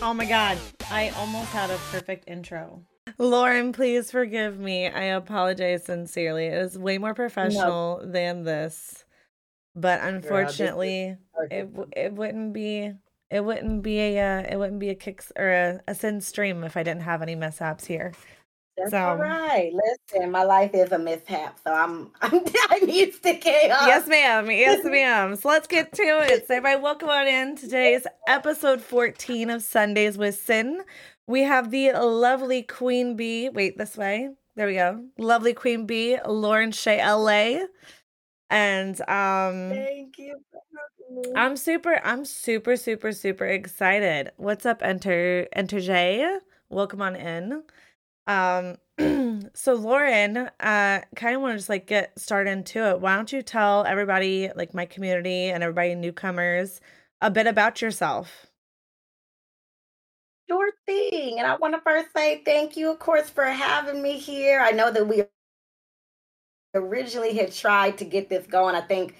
Oh my god, I almost had a perfect intro. Lauren, please forgive me. I apologize sincerely. It is way more professional no. than this. But unfortunately, it it wouldn't be it wouldn't be a uh, it wouldn't be a kicks or a, a sin stream if I didn't have any mishaps here. That's so, all right. Listen, my life is a mishap, so I'm I'm, I'm used to chaos. Yes, ma'am. Yes, ma'am. so let's get to it. So everybody, welcome on in. Today's episode 14 of Sundays with Sin. We have the lovely Queen Bee. Wait, this way. There we go. Lovely Queen Bee, Lauren Shay LA. And um Thank you. I'm super, I'm super, super, super excited. What's up, Enter Enter J? Welcome on in. Um, so Lauren, uh, kind of want to just like get started into it. Why don't you tell everybody, like my community and everybody newcomers, a bit about yourself? Sure thing. And I want to first say thank you, of course, for having me here. I know that we originally had tried to get this going, I think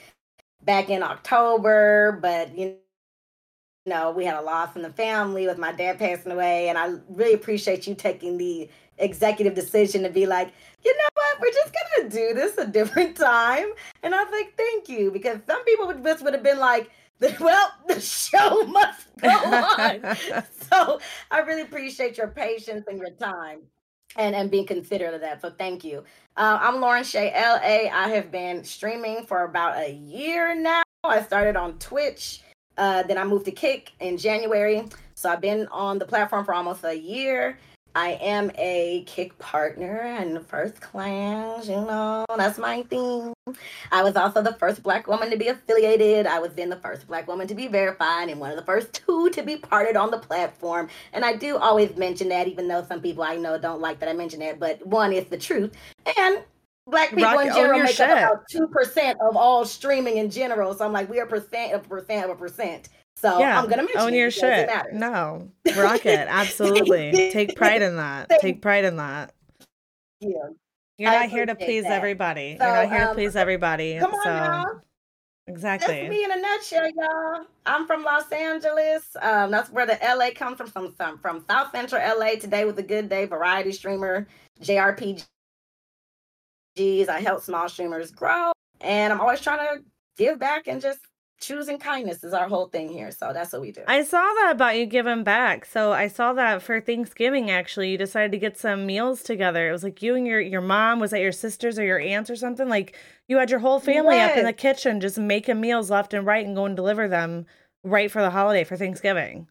back in October, but you know, we had a loss in the family with my dad passing away. And I really appreciate you taking the executive decision to be like, you know what, we're just gonna do this a different time. And I was like, thank you, because some people would just would have been like, well, the show must go on. so I really appreciate your patience and your time and, and being considerate of that. So thank you. Uh, I'm Lauren Shay LA. I have been streaming for about a year now. I started on Twitch. Uh, then I moved to Kick in January. So I've been on the platform for almost a year. I am a kick partner and first class, you know, that's my thing. I was also the first black woman to be affiliated. I was then the first black woman to be verified and one of the first two to be parted on the platform. And I do always mention that, even though some people I know don't like that I mention that, but one is the truth. And black people Rock, in general make shit. up about 2% of all streaming in general. So I'm like, we are percent of a percent of a percent. So yeah, I'm gonna mention own your shit. No, rock it. Absolutely. Take pride in that. Take pride in that. Yeah. You're not here to please that. everybody. So, You're not here um, to please everybody. Come on so. now. Exactly. That's me in a nutshell, y'all. I'm from Los Angeles. Um, that's where the LA comes from, from, from, from South Central LA. Today was a good day. Variety streamer, JRPGs. I help small streamers grow. And I'm always trying to give back and just choosing kindness is our whole thing here. So that's what we do. I saw that about you giving back. So I saw that for Thanksgiving actually. You decided to get some meals together. It was like you and your your mom, was that your sisters or your aunts or something? Like you had your whole family yes. up in the kitchen just making meals left and right and go and deliver them right for the holiday for Thanksgiving.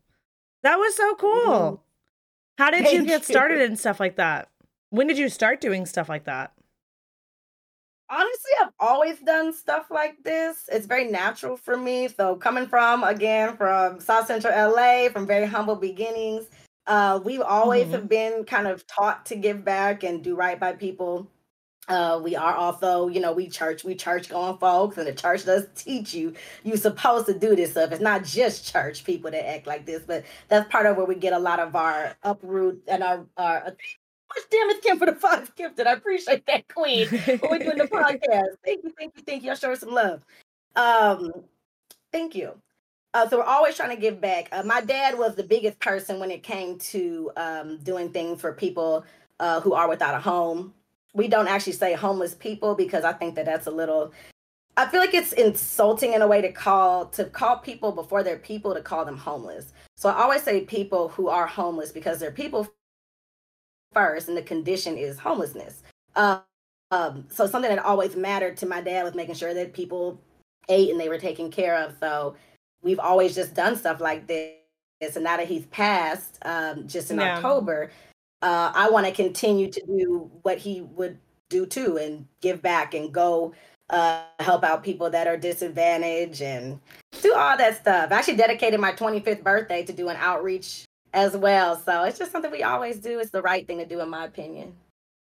That was so cool. Mm-hmm. How did Thank you get started and stuff like that? When did you start doing stuff like that? Honestly, I've always done stuff like this. It's very natural for me. So coming from again from South Central LA, from very humble beginnings, uh, we always mm-hmm. have been kind of taught to give back and do right by people. Uh, we are also, you know, we church, we church going folks, and the church does teach you you're supposed to do this stuff. It's not just church people that act like this, but that's part of where we get a lot of our uproot and our, our much damage Kim for the five gifted. I appreciate that, Queen. we're doing the podcast. Thank you, thank you, thank you. I'll show her some love. Um, thank you. Uh, so we're always trying to give back. Uh, my dad was the biggest person when it came to um, doing things for people uh, who are without a home. We don't actually say homeless people because I think that that's a little. I feel like it's insulting in a way to call to call people before they're people to call them homeless. So I always say people who are homeless because they're people first, and the condition is homelessness. Um, um, so something that always mattered to my dad was making sure that people ate and they were taken care of. So we've always just done stuff like this. And now that he's passed, um, just in yeah. October, uh, I want to continue to do what he would do too, and give back and go uh, help out people that are disadvantaged and do all that stuff. I actually dedicated my 25th birthday to do an outreach as well. So it's just something we always do. It's the right thing to do, in my opinion.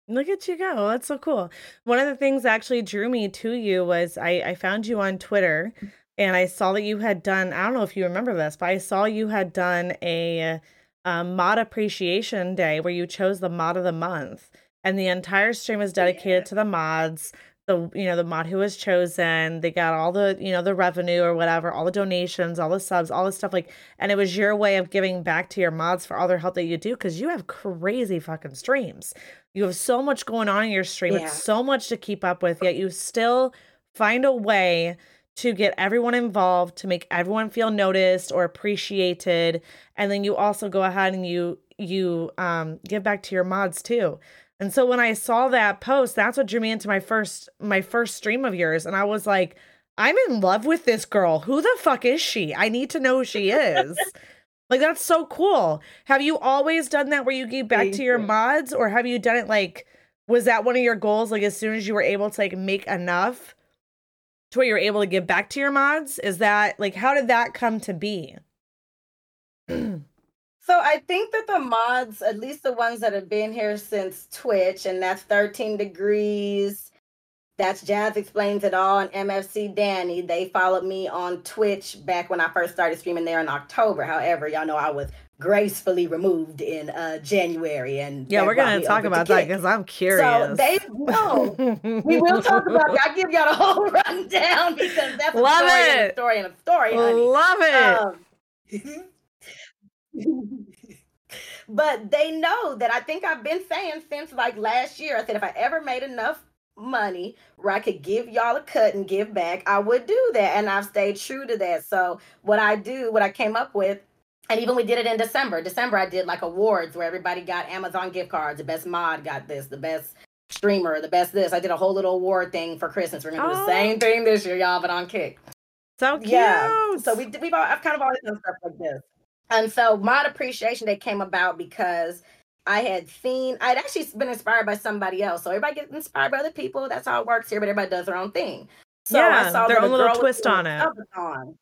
Look at you go. That's so cool. One of the things that actually drew me to you was I, I found you on Twitter and I saw that you had done, I don't know if you remember this, but I saw you had done a, a mod appreciation day where you chose the mod of the month. And the entire stream is dedicated yeah. to the mods. The you know the mod who was chosen they got all the you know the revenue or whatever all the donations all the subs all the stuff like and it was your way of giving back to your mods for all their help that you do because you have crazy fucking streams you have so much going on in your stream yeah. it's so much to keep up with yet you still find a way to get everyone involved to make everyone feel noticed or appreciated and then you also go ahead and you you um give back to your mods too and so when I saw that post, that's what drew me into my first my first stream of yours and I was like, I'm in love with this girl. Who the fuck is she? I need to know who she is. like that's so cool. Have you always done that where you give back Thank to your you. mods or have you done it like was that one of your goals like as soon as you were able to like make enough to where you're able to give back to your mods? Is that like how did that come to be? So I think that the mods, at least the ones that have been here since Twitch, and that's 13 Degrees, that's Jazz Explains It All, and MFC Danny. They followed me on Twitch back when I first started streaming there in October. However, y'all know I was gracefully removed in uh, January, and yeah, we're gonna talk about that because I'm curious. So they know we will talk about that. I give y'all the whole rundown because that's Love a story it. and a story and a story. Honey. Love it. Um, but they know that I think I've been saying since like last year. I said if I ever made enough money where I could give y'all a cut and give back, I would do that. And I've stayed true to that. So what I do, what I came up with, and even we did it in December. December I did like awards where everybody got Amazon gift cards. The best mod got this, the best streamer, the best this. I did a whole little award thing for Christmas. We're gonna do the oh. same thing this year, y'all, but on kick. So cute. Yeah. So we we've all, I've kind of always done stuff like this. And so mod appreciation day came about because I had seen I'd actually been inspired by somebody else. So everybody gets inspired by other people. That's how it works here, but everybody does their own thing. So yeah, I saw their own little twist on it. Subathon.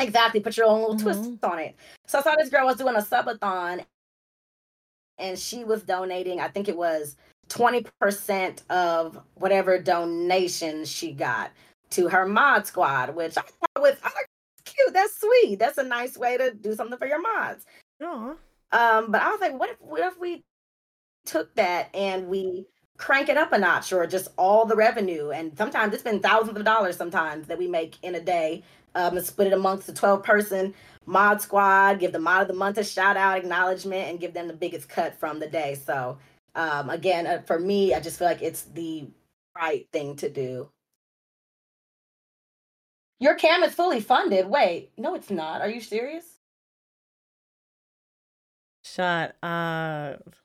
Exactly, put your own little mm-hmm. twist on it. So I saw this girl was doing a subathon and she was donating, I think it was 20% of whatever donations she got to her mod squad, which I thought was I cute. That's sweet. That's a nice way to do something for your mods. Aww. Um, but I was like, what if what if we took that and we crank it up a notch or just all the revenue and sometimes it's been thousands of dollars sometimes that we make in a day um, and split it amongst the 12 person mod squad give the mod of the month a shout out acknowledgement and give them the biggest cut from the day so um, again uh, for me i just feel like it's the right thing to do your cam is fully funded. Wait, no, it's not. Are you serious? Shut up.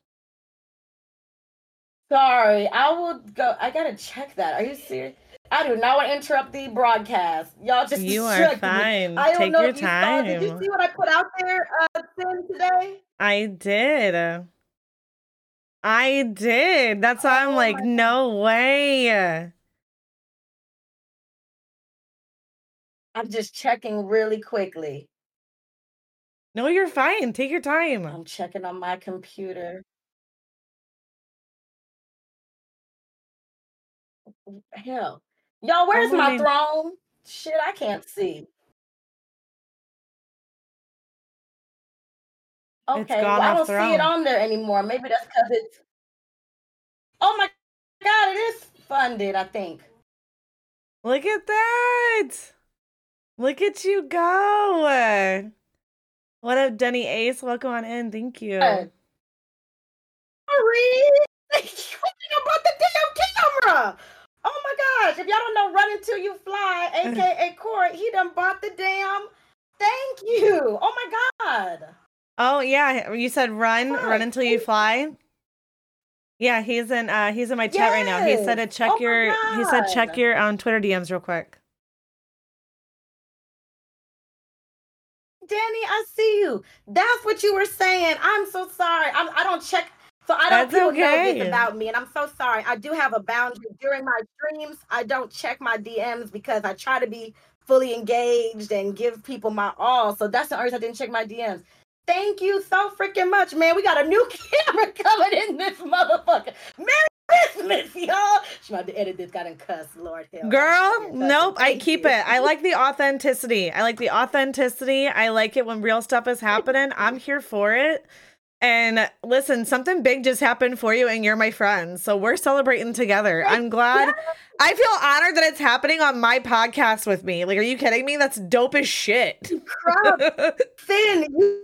Sorry, I will go. I gotta check that. Are you serious? I do not want to interrupt the broadcast. Y'all just you are fine. I Take your time. You Did you see what I put out there uh, today? I did. I did. That's why I'm oh like, no way. I'm just checking really quickly. No, you're fine. Take your time. I'm checking on my computer. Hell. Y'all, where's my throne? Shit, I can't see. Okay, well, I don't see it on there anymore. Maybe that's because it's. Oh my God, it is funded, I think. Look at that. Look at you go. What up, Denny Ace? Welcome on in. Thank you. Sorry. What about the damn camera? Oh my gosh. If y'all don't know Run Until You Fly, aka Corey, he done bought the damn. Thank you. Oh my God. Oh yeah. You said run, run until you fly. Yeah, he's in uh he's in my chat yes. right now. He said to check oh your he said check your on um, Twitter DMs real quick. Danny, I see you. That's what you were saying. I'm so sorry. I'm, I don't check. So I don't people okay. know this about me, and I'm so sorry. I do have a boundary during my streams. I don't check my DMs because I try to be fully engaged and give people my all. So that's the only reason I didn't check my DMs. Thank you so freaking much, man. We got a new camera coming in this motherfucker. Merry Christmas, y'all. She might have to edit this, got in cuss, Lord hell. Girl, nope. I keep it. I like the authenticity. I like the authenticity. I like it when real stuff is happening. I'm here for it. And listen, something big just happened for you, and you're my friend. So we're celebrating together. Oh, I'm glad. Yeah. I feel honored that it's happening on my podcast with me. Like, are you kidding me? That's dope as shit. Crap. Finn, you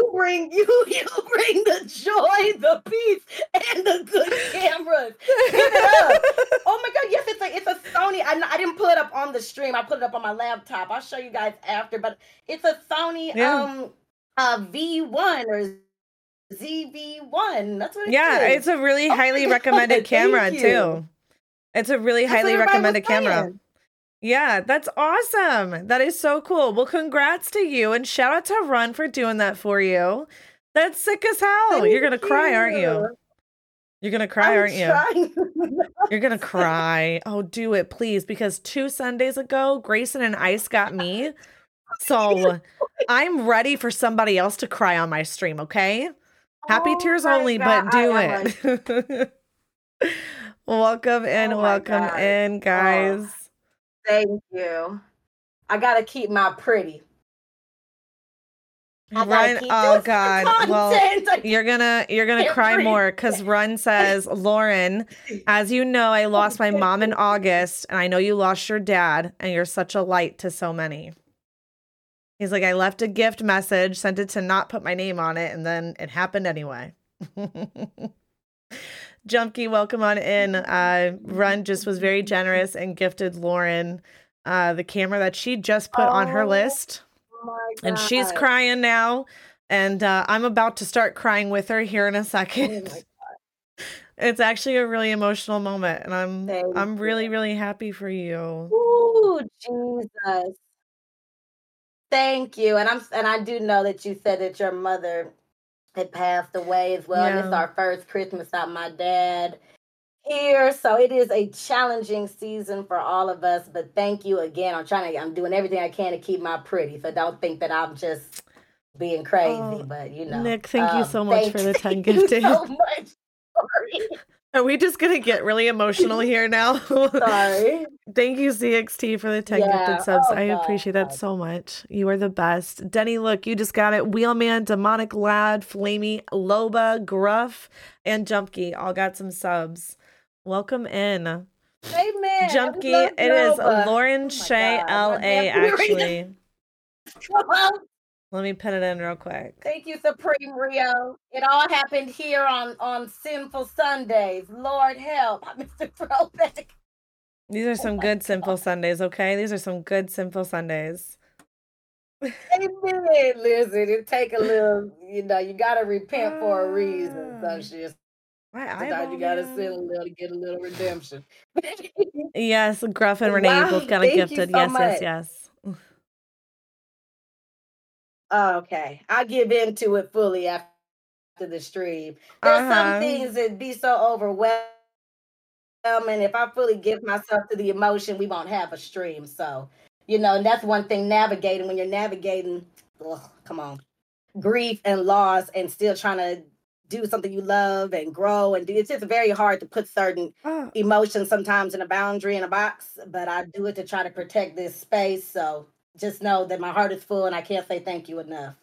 you bring you you bring the joy, the peace, and the good cameras. Give it up. oh my god, yes, it's a it's a Sony. I, I didn't pull it up on the stream. I put it up on my laptop. I'll show you guys after, but it's a Sony yeah. um uh V1 or ZV1. That's what it yeah, is. it's a really oh highly recommended camera too. It's a really That's highly recommended camera. Yeah, that's awesome. That is so cool. Well, congrats to you and shout out to Run for doing that for you. That's sick as hell. Thank You're going to cry, aren't you? You're going to cry, I'm aren't you? You're going to cry. Oh, do it, please. Because two Sundays ago, Grayson and Ice got me. So I'm ready for somebody else to cry on my stream, okay? Happy oh tears only, God. but do it. welcome in, oh welcome God. in, oh. guys. Oh. Thank you. I gotta keep my pretty. Run, oh God! Well, you're gonna you're gonna cry more because Run says, Lauren, as you know, I lost my mom in August, and I know you lost your dad, and you're such a light to so many. He's like, I left a gift message, sent it to not put my name on it, and then it happened anyway. Jumpkey, welcome on in. Uh, Run just was very generous and gifted Lauren uh, the camera that she just put oh, on her oh list. and she's crying now. And uh, I'm about to start crying with her here in a second. Oh it's actually a really emotional moment, and I'm Thank I'm you. really really happy for you. Ooh, Jesus! Thank you, and I'm and I do know that you said that your mother had passed away as well. Yeah. And it's our first Christmas without my dad here. So it is a challenging season for all of us. But thank you again. I'm trying to, I'm doing everything I can to keep my pretty. So don't think that I'm just being crazy. Oh, but you know. Nick, thank um, you so much for the 10 gifted. so much. Are we just gonna get really emotional here now? Sorry. Thank you, CXT, for the 10 yeah. gifted subs. Oh, I God. appreciate that so much. You are the best. Denny, look, you just got it. Wheelman, Demonic Lad, Flamey, Loba, Gruff, and Jumpkey all got some subs. Welcome in. Amen. Jumpkey, it is Lauren oh Shay LA, actually. Let me put it in real quick. Thank you, Supreme Rio. It all happened here on on Sinful Sundays. Lord help, Mr. Throwback. These are some oh good Sinful Sundays, okay? These are some good Sinful Sundays. Amen. Listen, it take a little, you know, you gotta repent for a reason. So ah. she's Sometimes you gotta sin a little to get a little redemption. yes, Gruff and Renee wow, both got a gifted. So yes, much. yes, yes. Okay, I'll give into it fully after the stream. There's uh-huh. some things that be so overwhelming. If I fully give myself to the emotion, we won't have a stream. So, you know, and that's one thing navigating when you're navigating, ugh, come on, grief and loss and still trying to do something you love and grow and do it's just very hard to put certain oh. emotions sometimes in a boundary in a box but i do it to try to protect this space so just know that my heart is full and I can't say thank you enough.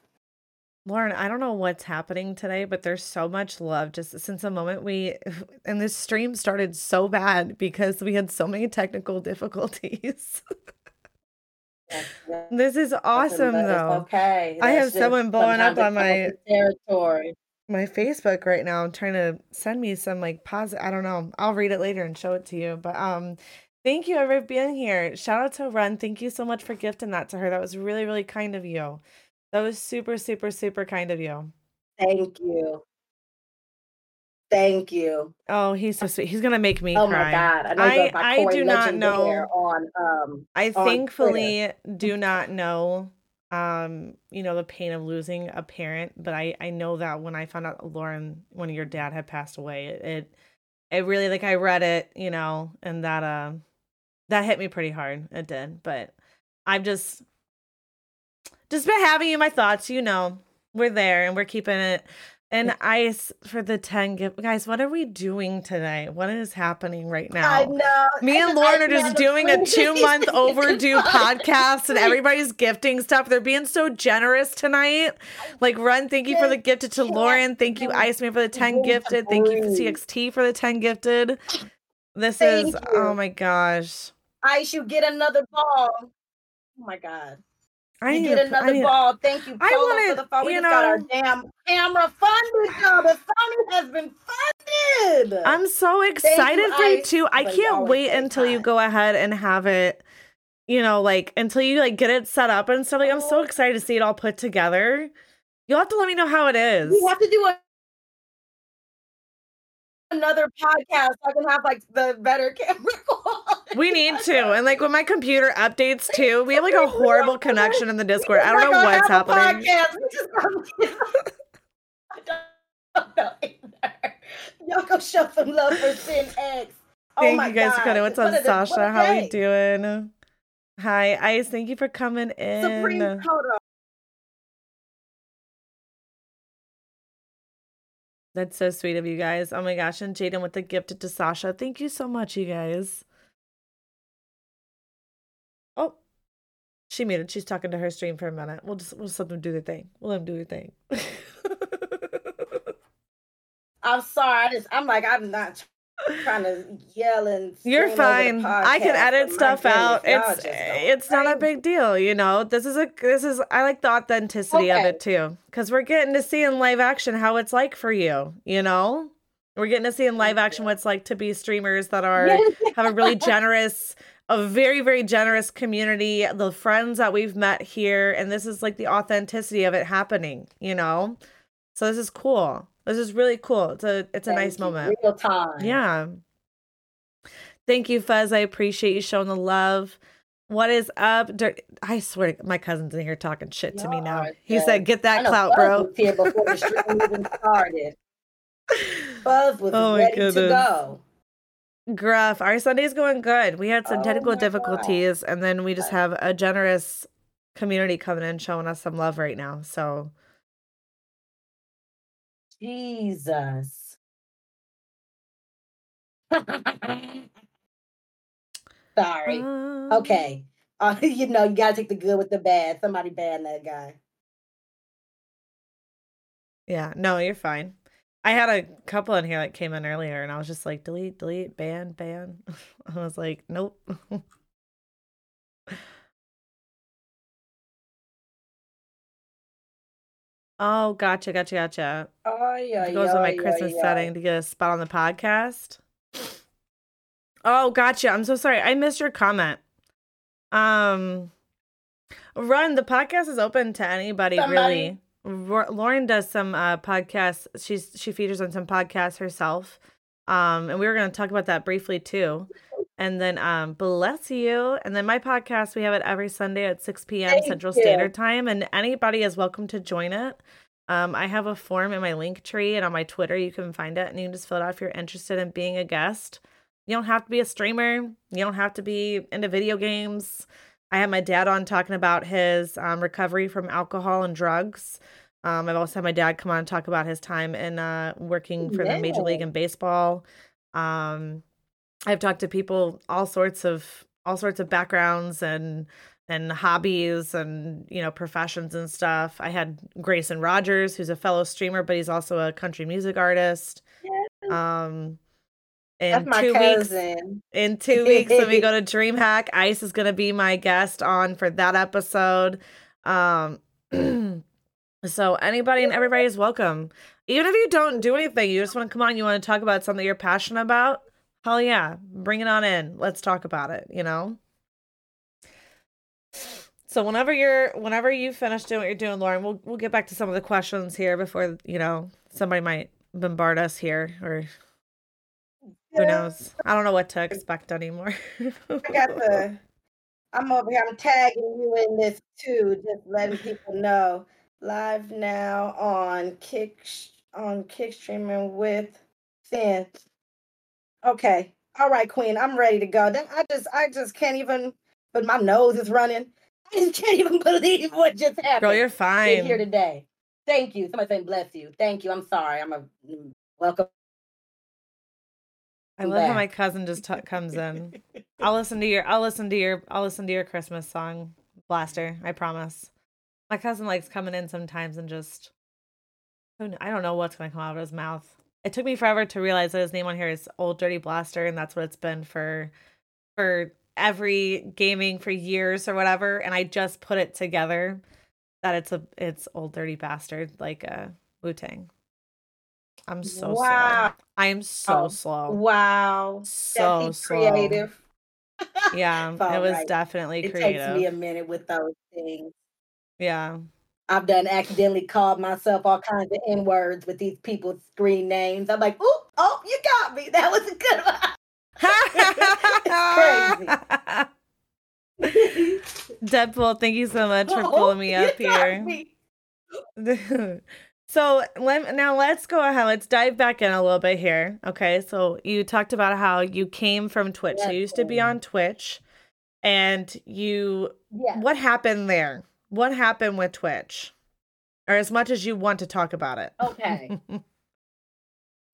Lauren, I don't know what's happening today, but there's so much love just since the moment we and this stream started so bad because we had so many technical difficulties. This is awesome though. Okay. I have someone blowing up on my territory. My Facebook right now I'm trying to send me some like positive I don't know. I'll read it later and show it to you. But um Thank you for being here. Shout out to Run. Thank you so much for gifting that to her. That was really, really kind of you. That was super, super, super kind of you. Thank you. Thank you. Oh, he's so sweet. He's gonna make me oh cry. my god! I I, I do not know. On um, I on thankfully do not know um you know the pain of losing a parent but i i know that when i found out lauren when your dad had passed away it it, it really like i read it you know and that uh that hit me pretty hard. It did, but I'm just just been having you my thoughts. You know, we're there and we're keeping it and ice for the 10 gift. Guys, what are we doing today? What is happening right now? I know. Me and Lauren are just doing a two month overdue podcast and everybody's gifting stuff. They're being so generous tonight. Like, Run, thank you for the gifted to Lauren. Thank you, Iceman, for the 10 gifted. Thank you, CXT, for the 10 gifted. This is, oh my gosh. Ice, you get another ball. Oh my God. I you need get another I need- ball. Thank you, I wanna- for the phone. We you just got our know- damn camera funded, y'all. The Sony has been funded. I'm so excited for you too. I But can't wait until you go ahead and have it, you know, like until you like get it set up and stuff. Like I'm so Oh. excited to see it all put together. You'll have to let me know how it is. we have to do a, another podcast I can have like the better camera. We need to. And like when my computer updates too, we have like a horrible connection in the Discord. I don't know what's happening. Podcast. We just I don't know either. Y'all go show some love for Sin X. Oh Thank you guys for coming. What's up, what Sasha? How we day. doing? Hi, Ice. Thank you for coming Supreme, in. hold on. That's so sweet of you guys. Oh my gosh. And Jaden with the gifted to Sasha. Thank you so much, you guys. She muted. She's talking to her stream for a minute. We'll just we'll just let them do their thing. We'll let them do their thing. I'm sorry. I just I'm like I'm not trying to yell and You're scream over the fine. I can edit oh stuff out. goodness, It's it's not a big deal, you know. This is a this is I like the authenticity of it too, because we're getting to see in live action how it's like for you, you know. We're getting to see in live action what it's like to be streamers that are have a really generous, a very very generous community. The friends that we've met here, and this is like the authenticity of it happening, you know. So this is cool. This is really cool. It's a it's a Thank nice moment. Real time. Yeah. Thank you, Fuzz. I appreciate you showing the love. What is up? I swear, my cousin's in here talking shit to me now. He good. said, "Get that clout, bro." here before the stream even started. Was Oh my ready to goodness. go. Gruff, our Sunday's going good. We had some Oh technical God. difficulties, and then we just have a generous community coming in, showing us some love right now. So Jesus. Sorry. um, Okay. Uh, you know, you gotta take the good with the bad. Somebody ban that guy. Yeah, no, you're fine. I had a couple in here that came in earlier, and I was just like, delete, delete, ban, ban. I was like, nope. oh, gotcha, gotcha, gotcha. Oh yeah, It goes on my Christmas setting to get a spot on the podcast. Oh, gotcha. I'm so sorry. I missed your comment. Um, Run, the podcast is open to anybody, really. Lauren does some uh podcasts. She's she features on some podcasts herself. Um, and we were going to talk about that briefly too. And then um bless you. And then my podcast, we have it every Sunday at 6 p.m. Thank Central you. Standard Time. And anybody is welcome to join it. Um, I have a form in my link tree and on my Twitter. You can find it and you can just fill it out if you're interested in being a guest. You don't have to be a streamer. You don't have to be into video games. I had my dad on talking about his um, recovery from alcohol and drugs. Um, I've also had my dad come on and talk about his time in uh, working for the Major League Yeah. in baseball. Um, I've talked to people all sorts of all sorts of backgrounds and and hobbies and you know professions and stuff. I had Grayson Rogers, who's a fellow streamer, but he's also a country music artist. Um, in That's my two weeks, in two weeks when we go to DreamHack, Ice is gonna be my guest on for that episode. Um so anybody and everybody is welcome. Even if you don't do anything, you just want to come on, you want to talk about something you're passionate about, hell yeah, bring it on in. Let's talk about it, you know? So whenever you're whenever you finish doing what you're doing, Lauren, we'll we'll get back to some of the questions here before, you know, somebody might bombard us here or who knows? I don't know what to expect anymore. I got the. I'm over here. I'm tagging you in this too, just letting people know. Live now on Kick on Kick streaming with Finn. Okay. All right, Queen. I'm ready to go. Then I just I just can't even but my nose is running. I just can't even believe what just happened. Girl, you're Get here today. Thank you. Somebody saying bless you. Thank you. I'm sorry. I'm a welcome. I love back. how my cousin just t- comes in. I'll listen to your I'll listen to your I'll listen to your Christmas song blaster. I promise. My cousin likes coming in sometimes and just I don't know what's gonna come out of his mouth. It took me forever to realize that his name on here is Old Dirty Blaster, and that's what it's been for for every gaming for years or whatever. And I just put it together that it's a it's Old Dirty Bastard like a uh, Wu Tang. I'm so wow. slow. I am so oh, slow. Wow. So slow. creative. Yeah, it was right. definitely it creative. It takes me a minute with those things. Yeah. I've done accidentally called myself all kinds of N words with these people's screen names. I'm like, oh, oh, you got me. That was a good one. crazy. Deadpool, thank you so much for oh, pulling me up here. Me. So let, now let's go ahead. Let's dive back in a little bit here. Okay, so you talked about how you came from Twitch. Yes, you used to be on Twitch, and you. Yes. What happened there? What happened with Twitch? Or as much as you want to talk about it. Okay.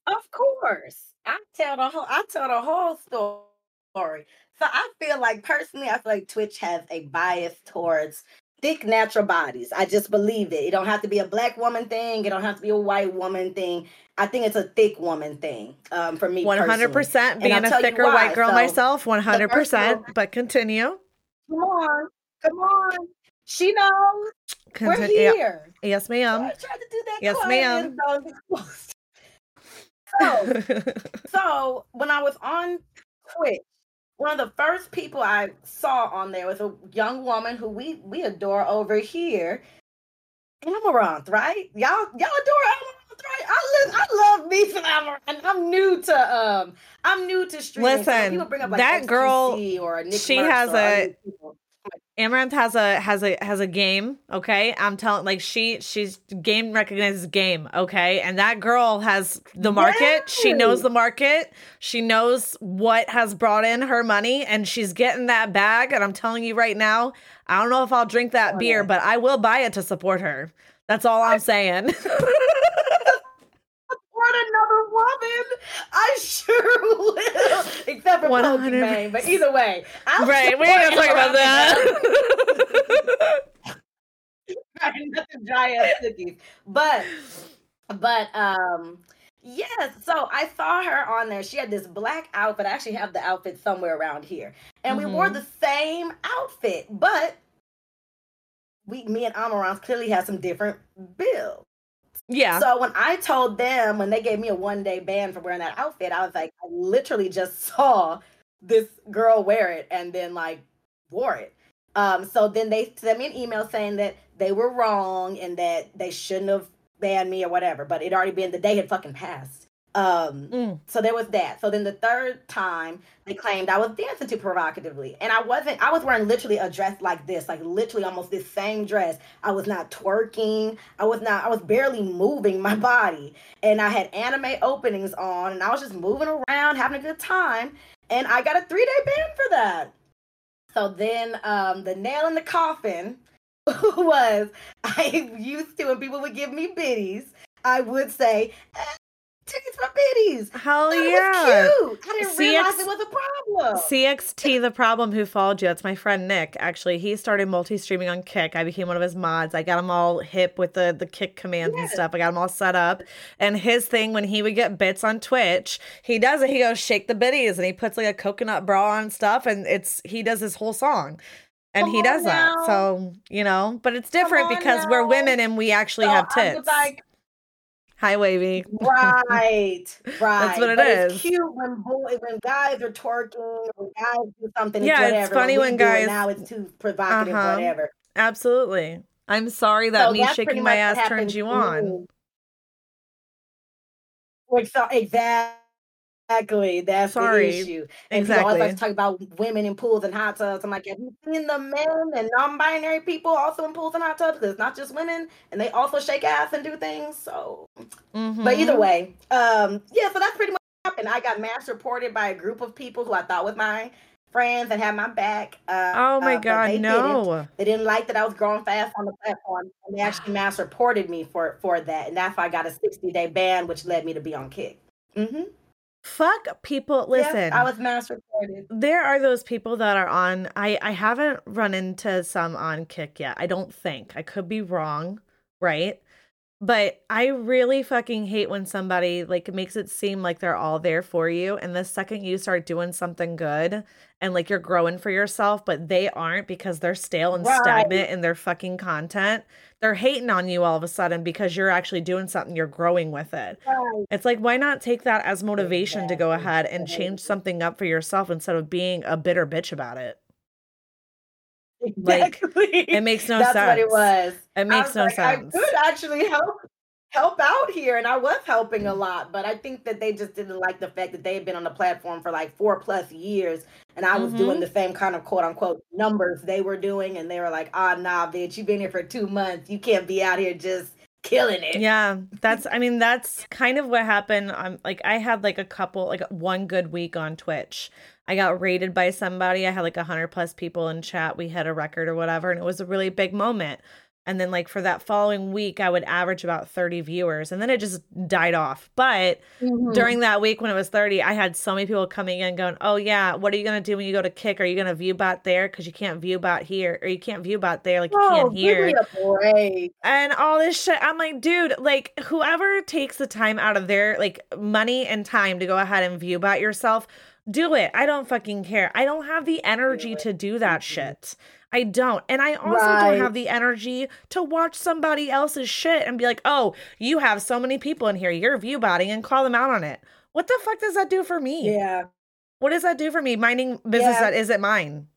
of course. I tell the whole I tell the whole story. So I feel like personally, I feel like Twitch has a bias towards thick natural bodies. I just believe it. It don't have to be a black woman thing. It don't have to be a white woman thing. I think it's a thick woman thing. Um, for me, one hundred percent. Being a thicker white girl so, myself, one hundred percent. But continue. Come on, come on. She knows. Contin- We're here. Yeah. Yes, ma'am. So I tried to do that. Yes, ma'am. So, so when I was on Twitch, one of the first people I saw on there was a young woman who we we adore over here, Amaranth, right? Y'all y'all adore Amaranth, right? I live, I love me some Amaranth. I'm new to um, I'm new to streaming. Listen, so up, like, that girl, or she has a Amaranth has a has a has a game, okay? I'm telling like she she's game recognizes game, okay? And that girl has the market. She knows the market. She knows what has brought in her money and she's getting that bag and I'm telling you right now, I don't know if I'll drink that oh, beer, but I will buy it to support her. That's all I'm saying. woman, I sure will. Except for 100 Pokemon. But either way, I'll right, we ain't gonna talk about that. nothing giant cookies, but but um. Yes, so I saw her on there. She had this black outfit. I actually have the outfit somewhere around here. And mm-hmm. we wore mm-hmm. the same outfit, but we me and Amaranth clearly had some different builds. Yeah. So when I told them when they gave me a one day ban for wearing that outfit, I was like, I literally just saw this girl wear it and then like wore it. Um, so then they sent me an email saying that they were wrong and that they shouldn't have banned me or whatever, but it already been the day had fucking passed. Um, mm. so there was that. So then the third time they claimed I was dancing too provocatively. And I wasn't, I was wearing literally a dress like this, like literally almost this same dress. I was not twerking. I was not, I was barely moving my body. And I had anime openings on and I was just moving around, having a good time. And I got a three day ban for that. So then um the nail in the coffin was I used to when people would give me biddies, I would say, tickets for biddies. Hell yeah. cute. I didn't CX- realize it was a problem. CXT the problem who followed you. That's my friend Nick. Actually, he started multi-streaming on Kick. I became one of his mods. I got him all hip with the the Kick commands yes. and stuff. I got him all set up. And his thing when he would get bits on Twitch, he does it. He goes shake the biddies and he puts like a coconut bra on stuff and it's he does his whole song. And Come he does that. So, you know, but it's different because now. we're women and we actually so have tits. like Hi, wavy. Right, right. That's what it but is. It's cute when boy, when guys are twerking, when guys do something. Yeah, it's, it's funny when guys. now it's too provocative, uh-huh. whatever. Absolutely. I'm sorry that so me shaking my ass turned you on. So, exactly. Exactly. That's Sorry. the issue. And exactly. people always like to talk about women in pools and hot tubs. I'm like, have you seen the men and non-binary people also in pools and hot tubs? Because it's not just women, and they also shake ass and do things. So, mm-hmm. but either mm-hmm. way, um, yeah. So that's pretty much happened. I got mass reported by a group of people who I thought was my friends and had my back. Uh, oh my uh, god, they no! Didn't. They didn't like that I was growing fast on the platform, and they actually mass reported me for for that, and that's why I got a sixty day ban, which led me to be on Kick. Mm-hmm. Fuck people. Listen, yes, I was mass reported. There are those people that are on. I I haven't run into some on Kick yet. I don't think. I could be wrong, right? But I really fucking hate when somebody like makes it seem like they're all there for you. And the second you start doing something good and like you're growing for yourself, but they aren't because they're stale and right. stagnant in their fucking content, they're hating on you all of a sudden because you're actually doing something, you're growing with it. Right. It's like, why not take that as motivation exactly. to go ahead and change something up for yourself instead of being a bitter bitch about it? Exactly. Like it makes no That's sense. what it was. It makes no like, sense. I could actually help help out here and I was helping a lot, but I think that they just didn't like the fact that they had been on the platform for like 4 plus years and I was mm-hmm. doing the same kind of quote unquote numbers they were doing and they were like, "Ah, nah, bitch, you've been here for 2 months. You can't be out here just killing it." Yeah, that's I mean, that's kind of what happened. i'm like I had like a couple like one good week on Twitch I got rated by somebody. I had like a hundred plus people in chat. We had a record or whatever, and it was a really big moment. And then like for that following week, I would average about 30 viewers and then it just died off. But mm-hmm. during that week when it was 30, I had so many people coming in going, Oh yeah, what are you gonna do when you go to kick? Are you gonna view bot there? Cause you can't view bot here or you can't view bot there, like you oh, can't hear. And all this shit. I'm like, dude, like whoever takes the time out of their like money and time to go ahead and view bot yourself do it. I don't fucking care. I don't have the energy to do that shit. I don't. And I also right. don't have the energy to watch somebody else's shit and be like, oh, you have so many people in here. You're view botting and call them out on it. What the fuck does that do for me? Yeah. What does that do for me? Minding business yeah. that isn't mine.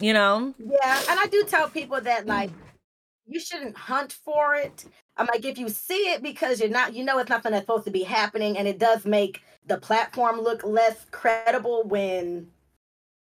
You know? Yeah. And I do tell people that, like, you shouldn't hunt for it. I'm like, if you see it because you're not, you know, it's nothing that's supposed to be happening, and it does make the platform look less credible when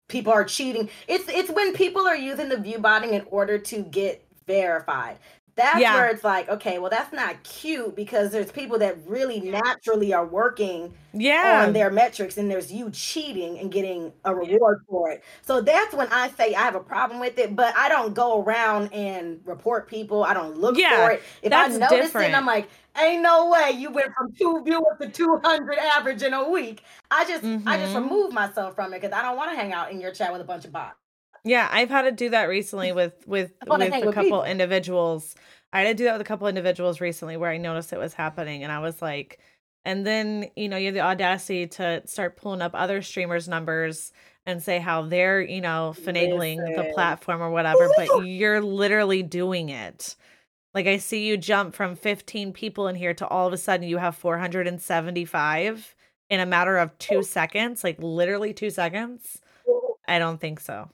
people are cheating. It's it's when people are using the view botting in order to get verified that's yeah. where it's like, okay, well, that's not cute because there's people that really naturally are working yeah. on their metrics and there's you cheating and getting a reward for it. So that's when I say I have a problem with it, but I don't go around and report people. I don't look yeah, for it. If I notice different. it, I'm like, ain't no way you went from two viewers to 200 average in a week. I just, mm-hmm. I just mm-hmm. remove myself from it because I don't want to hang out in your chat with a bunch of bots. Yeah, I've had to do that recently with with with a couple people. individuals. I had to do that with a couple individuals recently where I noticed it was happening and I was like and then, you know, you have the audacity to start pulling up other streamers' numbers and say how they're, you know, finagling Listen. the platform or whatever, but you're literally doing it. Like I see you jump from 15 people in here to all of a sudden you have 475 in a matter of 2 seconds, like literally 2 seconds. I don't think so.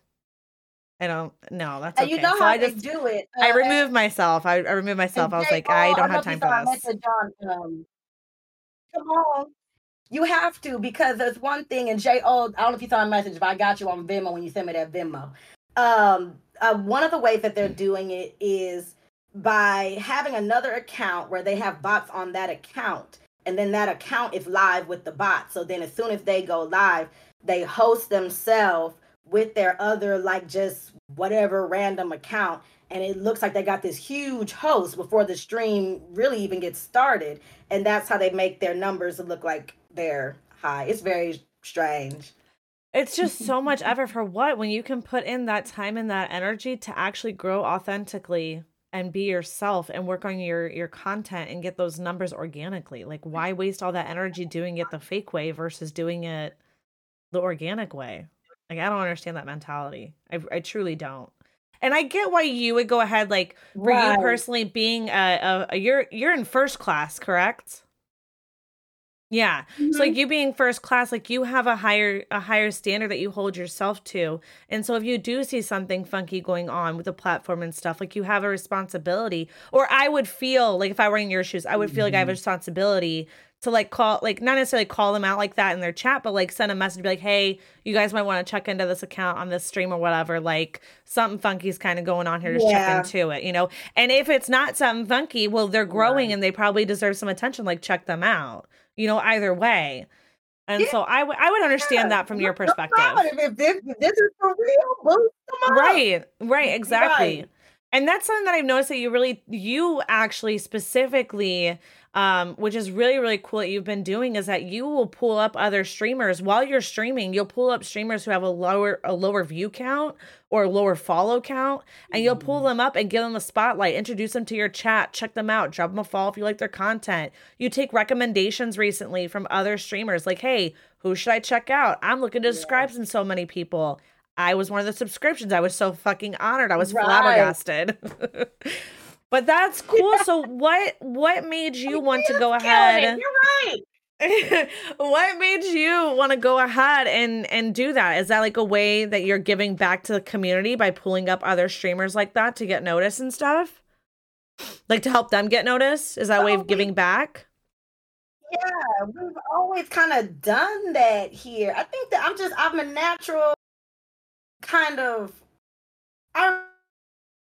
I don't no, that's okay. And you know so how I just do it. Uh, I removed myself. I, I removed myself. I was like, I don't have time for this. On, um, come on. You have to because there's one thing, and Jay, oh, I don't know if you saw a message, but I got you on Venmo when you sent me that Venmo. Um, uh, one of the ways that they're doing it is by having another account where they have bots on that account, and then that account is live with the bot. So then, as soon as they go live, they host themselves with their other like just whatever random account and it looks like they got this huge host before the stream really even gets started and that's how they make their numbers look like they're high. It's very strange. It's just so much effort for what? When you can put in that time and that energy to actually grow authentically and be yourself and work on your your content and get those numbers organically. Like why waste all that energy doing it the fake way versus doing it the organic way like I don't understand that mentality. I I truly don't. And I get why you would go ahead like for right. you personally being a, a, a, you're you're in first class, correct? Yeah. Mm-hmm. So like you being first class, like you have a higher a higher standard that you hold yourself to. And so if you do see something funky going on with the platform and stuff, like you have a responsibility. Or I would feel like if I were in your shoes, I would feel mm-hmm. like I have a mm-hmm. responsibility to like call like not necessarily call them out like that in their chat but like send a message be like hey you guys might want to check into this account on this stream or whatever like something funky's kind of going on here just yeah. check into it you know and if it's not something funky well they're growing right. and they probably deserve some attention like check them out you know either way And yeah. so I, w- I would understand yeah. that from your perspective. If this, if this is for real, right, right, exactly. Right. And that's something that I've noticed that you really, you actually specifically um, which is really really cool that you've been doing is that you will pull up other streamers while you're streaming you'll pull up streamers who have a lower a lower view count or lower follow count and you'll pull mm. them up and give them a spotlight introduce them to your chat check them out drop them a follow if you like their content you take recommendations recently from other streamers like hey who should i check out i'm looking to subscribe yeah. so many people I was one of the subscriptions. I was so fucking honored. I was right. flabbergasted. But that's cool. so what what made you want to go ahead? You're right. what made you want to go ahead and and do that? Is that like a way that you're giving back to the community by pulling up other streamers like that to get noticed and stuff? Like to help them get noticed? Is that a way of giving back? Yeah, we've always kind of done that here. I think that I'm just I'm a natural kind of I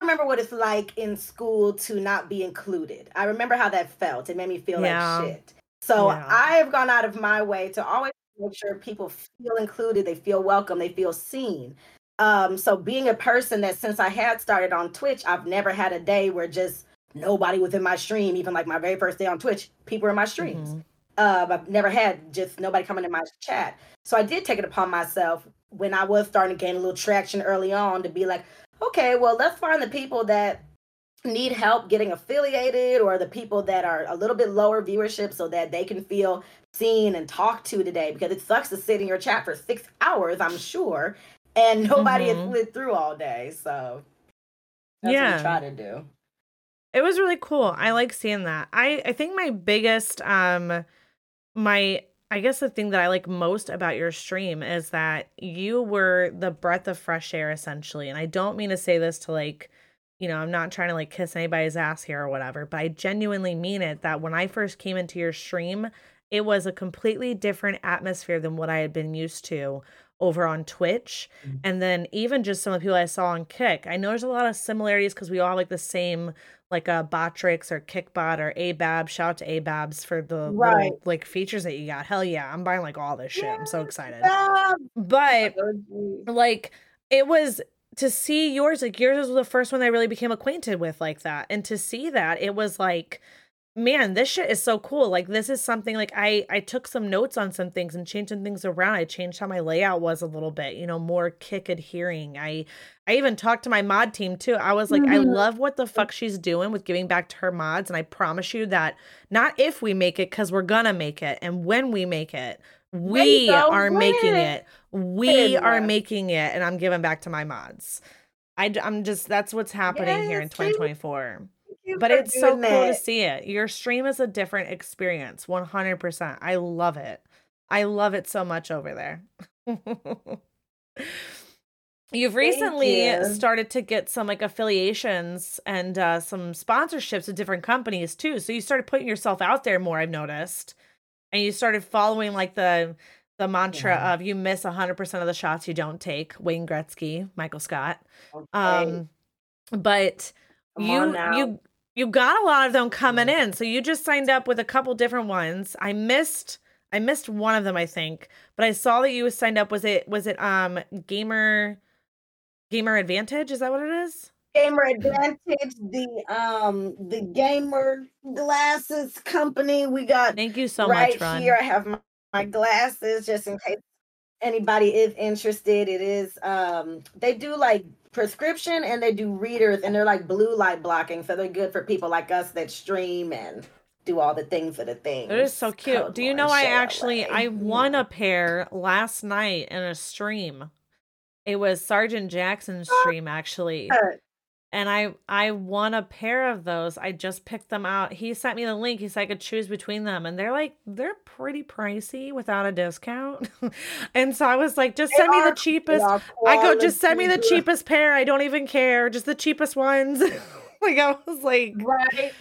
remember what it's like in school to not be included. I remember how that felt. It made me feel yeah. like shit. So yeah. I've gone out of my way to always make sure people feel included, they feel welcome, they feel seen. Um, so being a person that since I had started on Twitch, I've never had a day where just nobody was in my stream, even like my very first day on Twitch, people were in my streams. Mm-hmm. Uh, I've never had just nobody coming in my chat. So I did take it upon myself when I was starting to gain a little traction early on to be like, okay, well, let's find the people that need help getting affiliated or the people that are a little bit lower viewership so that they can feel seen and talked to today because it sucks to sit in your chat for six hours, I'm sure, and nobody mm-hmm. has slid through all day. So that's yeah. what we try to do. It was really cool. I like seeing that. I, I think my biggest um my I guess the thing that I like most about your stream is that you were the breath of fresh air essentially. And I don't mean to say this to like, you know, I'm not trying to like kiss anybody's ass here or whatever, but I genuinely mean it that when I first came into your stream, it was a completely different atmosphere than what I had been used to over on Twitch. Mm-hmm. And then even just some of the people I saw on Kick, I know there's a lot of similarities because we all have like the same like a uh, Botrix or Kickbot or Abab. Shout out to Ababs for the right. little, like features that you got. Hell yeah, I'm buying like all this shit. I'm so excited. But like it was to see yours, like yours was the first one I really became acquainted with like that. And to see that, it was like man this shit is so cool like this is something like i i took some notes on some things and changed some things around i changed how my layout was a little bit you know more kick adhering i i even talked to my mod team too i was like mm-hmm. i love what the fuck she's doing with giving back to her mods and i promise you that not if we make it because we're gonna make it and when we make it we are making it we are making it and i'm giving back to my mods. I, i'm just that's what's happening yes, here in 2024 but it's so cool to see it. Your stream is a different experience, 100%. I love it. I love it so much over there. You've recently you. started to get some like affiliations and uh, some sponsorships with different companies too. So you started putting yourself out there more, I've noticed. And you started following like the the mantra yeah. of you miss 100% of the shots you don't take, Wayne Gretzky, Michael Scott. Okay. Um but you you you got a lot of them coming in. So you just signed up with a couple different ones. I missed I missed one of them, I think, but I saw that you signed up. Was it was it um gamer gamer advantage? Is that what it is? Gamer Advantage, the um the gamer glasses company. We got thank you so right much. Right here, I have my, my glasses just in case anybody is interested. It is um they do like prescription and they do readers and they're like blue light blocking so they're good for people like us that stream and do all the things of the thing. it is so cute. Do you know i actually i won a pair last night in a stream. It was sergeant jackson's ah, stream actually and I I won a pair of those. I just picked them out. He sent me the link. He said I could choose between them, and they're like they're pretty pricey without a discount. and so I was like, just send me the cheapest. I go, just send me the cheapest pair. I don't even care, just the cheapest ones. like I was like, right.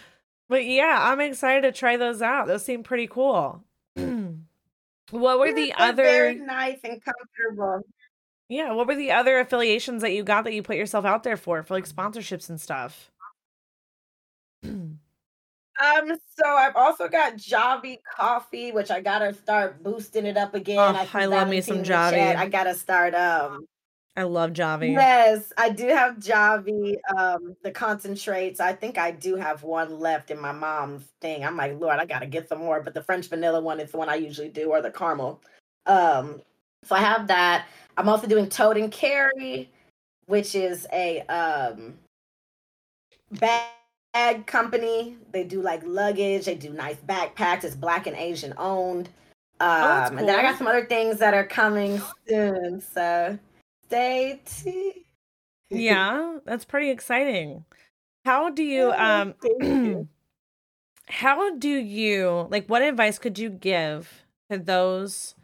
But yeah, I'm excited to try those out. Those seem pretty cool. what were the other? Very nice and comfortable. Yeah, what were the other affiliations that you got that you put yourself out there for, for like sponsorships and stuff? Um, so I've also got Javy coffee, which I gotta start boosting it up again. Oh, I, I love me some Javy. I gotta start um I love Javy. Yes, I do have Javy, um, the concentrates. I think I do have one left in my mom's thing. I'm like, Lord, I gotta get some more, but the French vanilla one is the one I usually do, or the caramel. Um, so I have that. I'm also doing Tote and Carry, which is a um bag company. They do like luggage, they do nice backpacks. It's black and Asian owned. Um, oh, cool. and then I got some other things that are coming soon. So stay tuned. Yeah, that's pretty exciting. How do you um you. how do you like what advice could you give to those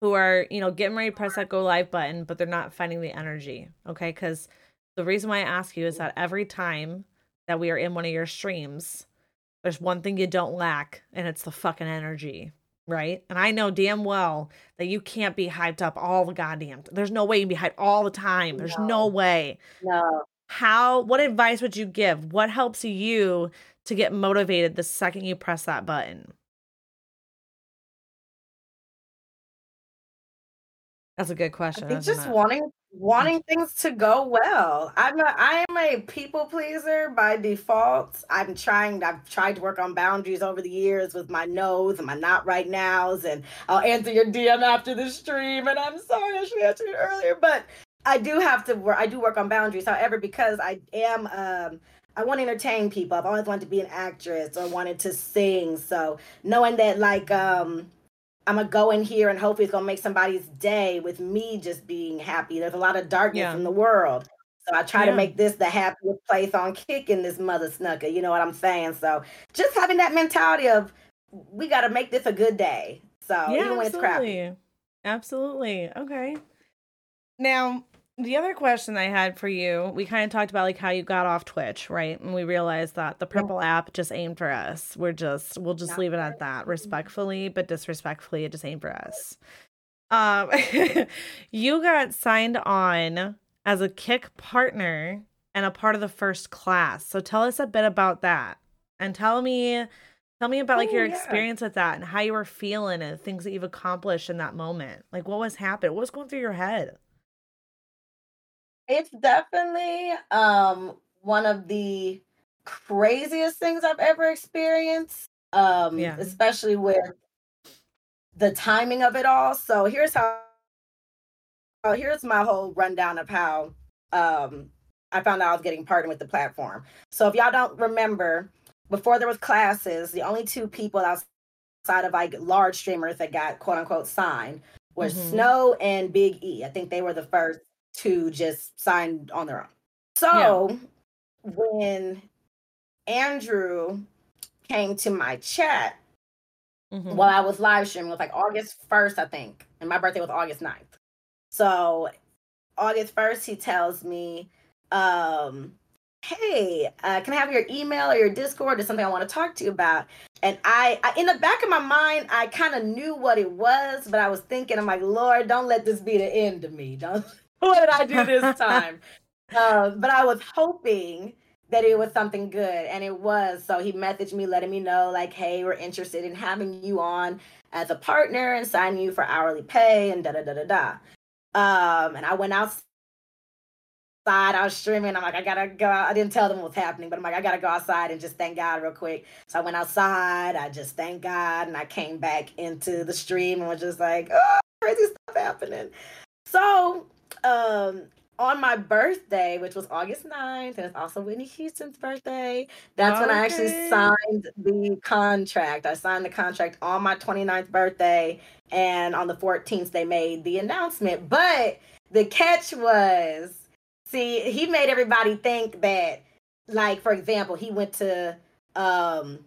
who are, you know, getting ready to press that go live button, but they're not finding the energy? Okay, because the reason why I ask you is that every time that we are in one of your streams, there's one thing you don't lack, and it's the fucking energy right? And I know damn well that you can't be hyped up all the goddamn. There's no way you can be hyped all the time. There's no, no way. No. How? What advice would you give? What helps you to get motivated the second you press that button? That's a good question. I think just it? wanting wanting things to go well. I'm a I am a people pleaser by default. I'm trying I've tried to work on boundaries over the years with my no's and my not right nows and I'll answer your DM after the stream and I'm sorry I should answer it earlier, but I do have to work I do work on boundaries. However, because I am um I want to entertain people. I've always wanted to be an actress or wanted to sing. So knowing that like um I'm gonna go in here and hopefully it's gonna make somebody's day with me just being happy. There's a lot of darkness yeah. in the world. So I try yeah. to make this the happiest place on kicking this mother snucker. You know what I'm saying? So just having that mentality of we gotta make this a good day. So yeah, even when absolutely. it's crappy. Absolutely. Okay. Now the other question I had for you, we kind of talked about like how you got off Twitch, right? And we realized that the purple yeah. app just aimed for us. We're just we'll just Not leave it at that, respectfully, but disrespectfully, it just aimed for us. Um you got signed on as a kick partner and a part of the first class. So tell us a bit about that. And tell me tell me about like your yeah. experience with that and how you were feeling and things that you've accomplished in that moment. Like what was happening? What was going through your head? It's definitely um one of the craziest things I've ever experienced. Um, yeah. especially with the timing of it all. So here's how oh, here's my whole rundown of how um I found out I was getting partnered with the platform. So if y'all don't remember, before there was classes, the only two people outside of like large streamers that got quote unquote signed was mm-hmm. Snow and Big E. I think they were the first to just sign on their own. So yeah. when Andrew came to my chat mm-hmm. while I was live streaming, it was like August 1st, I think. And my birthday was August 9th. So August 1st, he tells me, um, hey, uh, can I have your email or your Discord? There's something I want to talk to you about. And I, I in the back of my mind, I kind of knew what it was, but I was thinking, I'm like, Lord, don't let this be the end of me. Don't what did I do this time? um, but I was hoping that it was something good, and it was. So he messaged me, letting me know, like, hey, we're interested in having you on as a partner and signing you for hourly pay and da da da da da. Um, and I went outside. I was streaming. I'm like, I gotta go. I didn't tell them what's happening, but I'm like, I gotta go outside and just thank God real quick. So I went outside. I just thank God, and I came back into the stream and was just like, oh, crazy stuff happening. So um on my birthday, which was August 9th, and it's also Whitney Houston's birthday, that's okay. when I actually signed the contract. I signed the contract on my 29th birthday, and on the 14th, they made the announcement. But the catch was see, he made everybody think that, like, for example, he went to um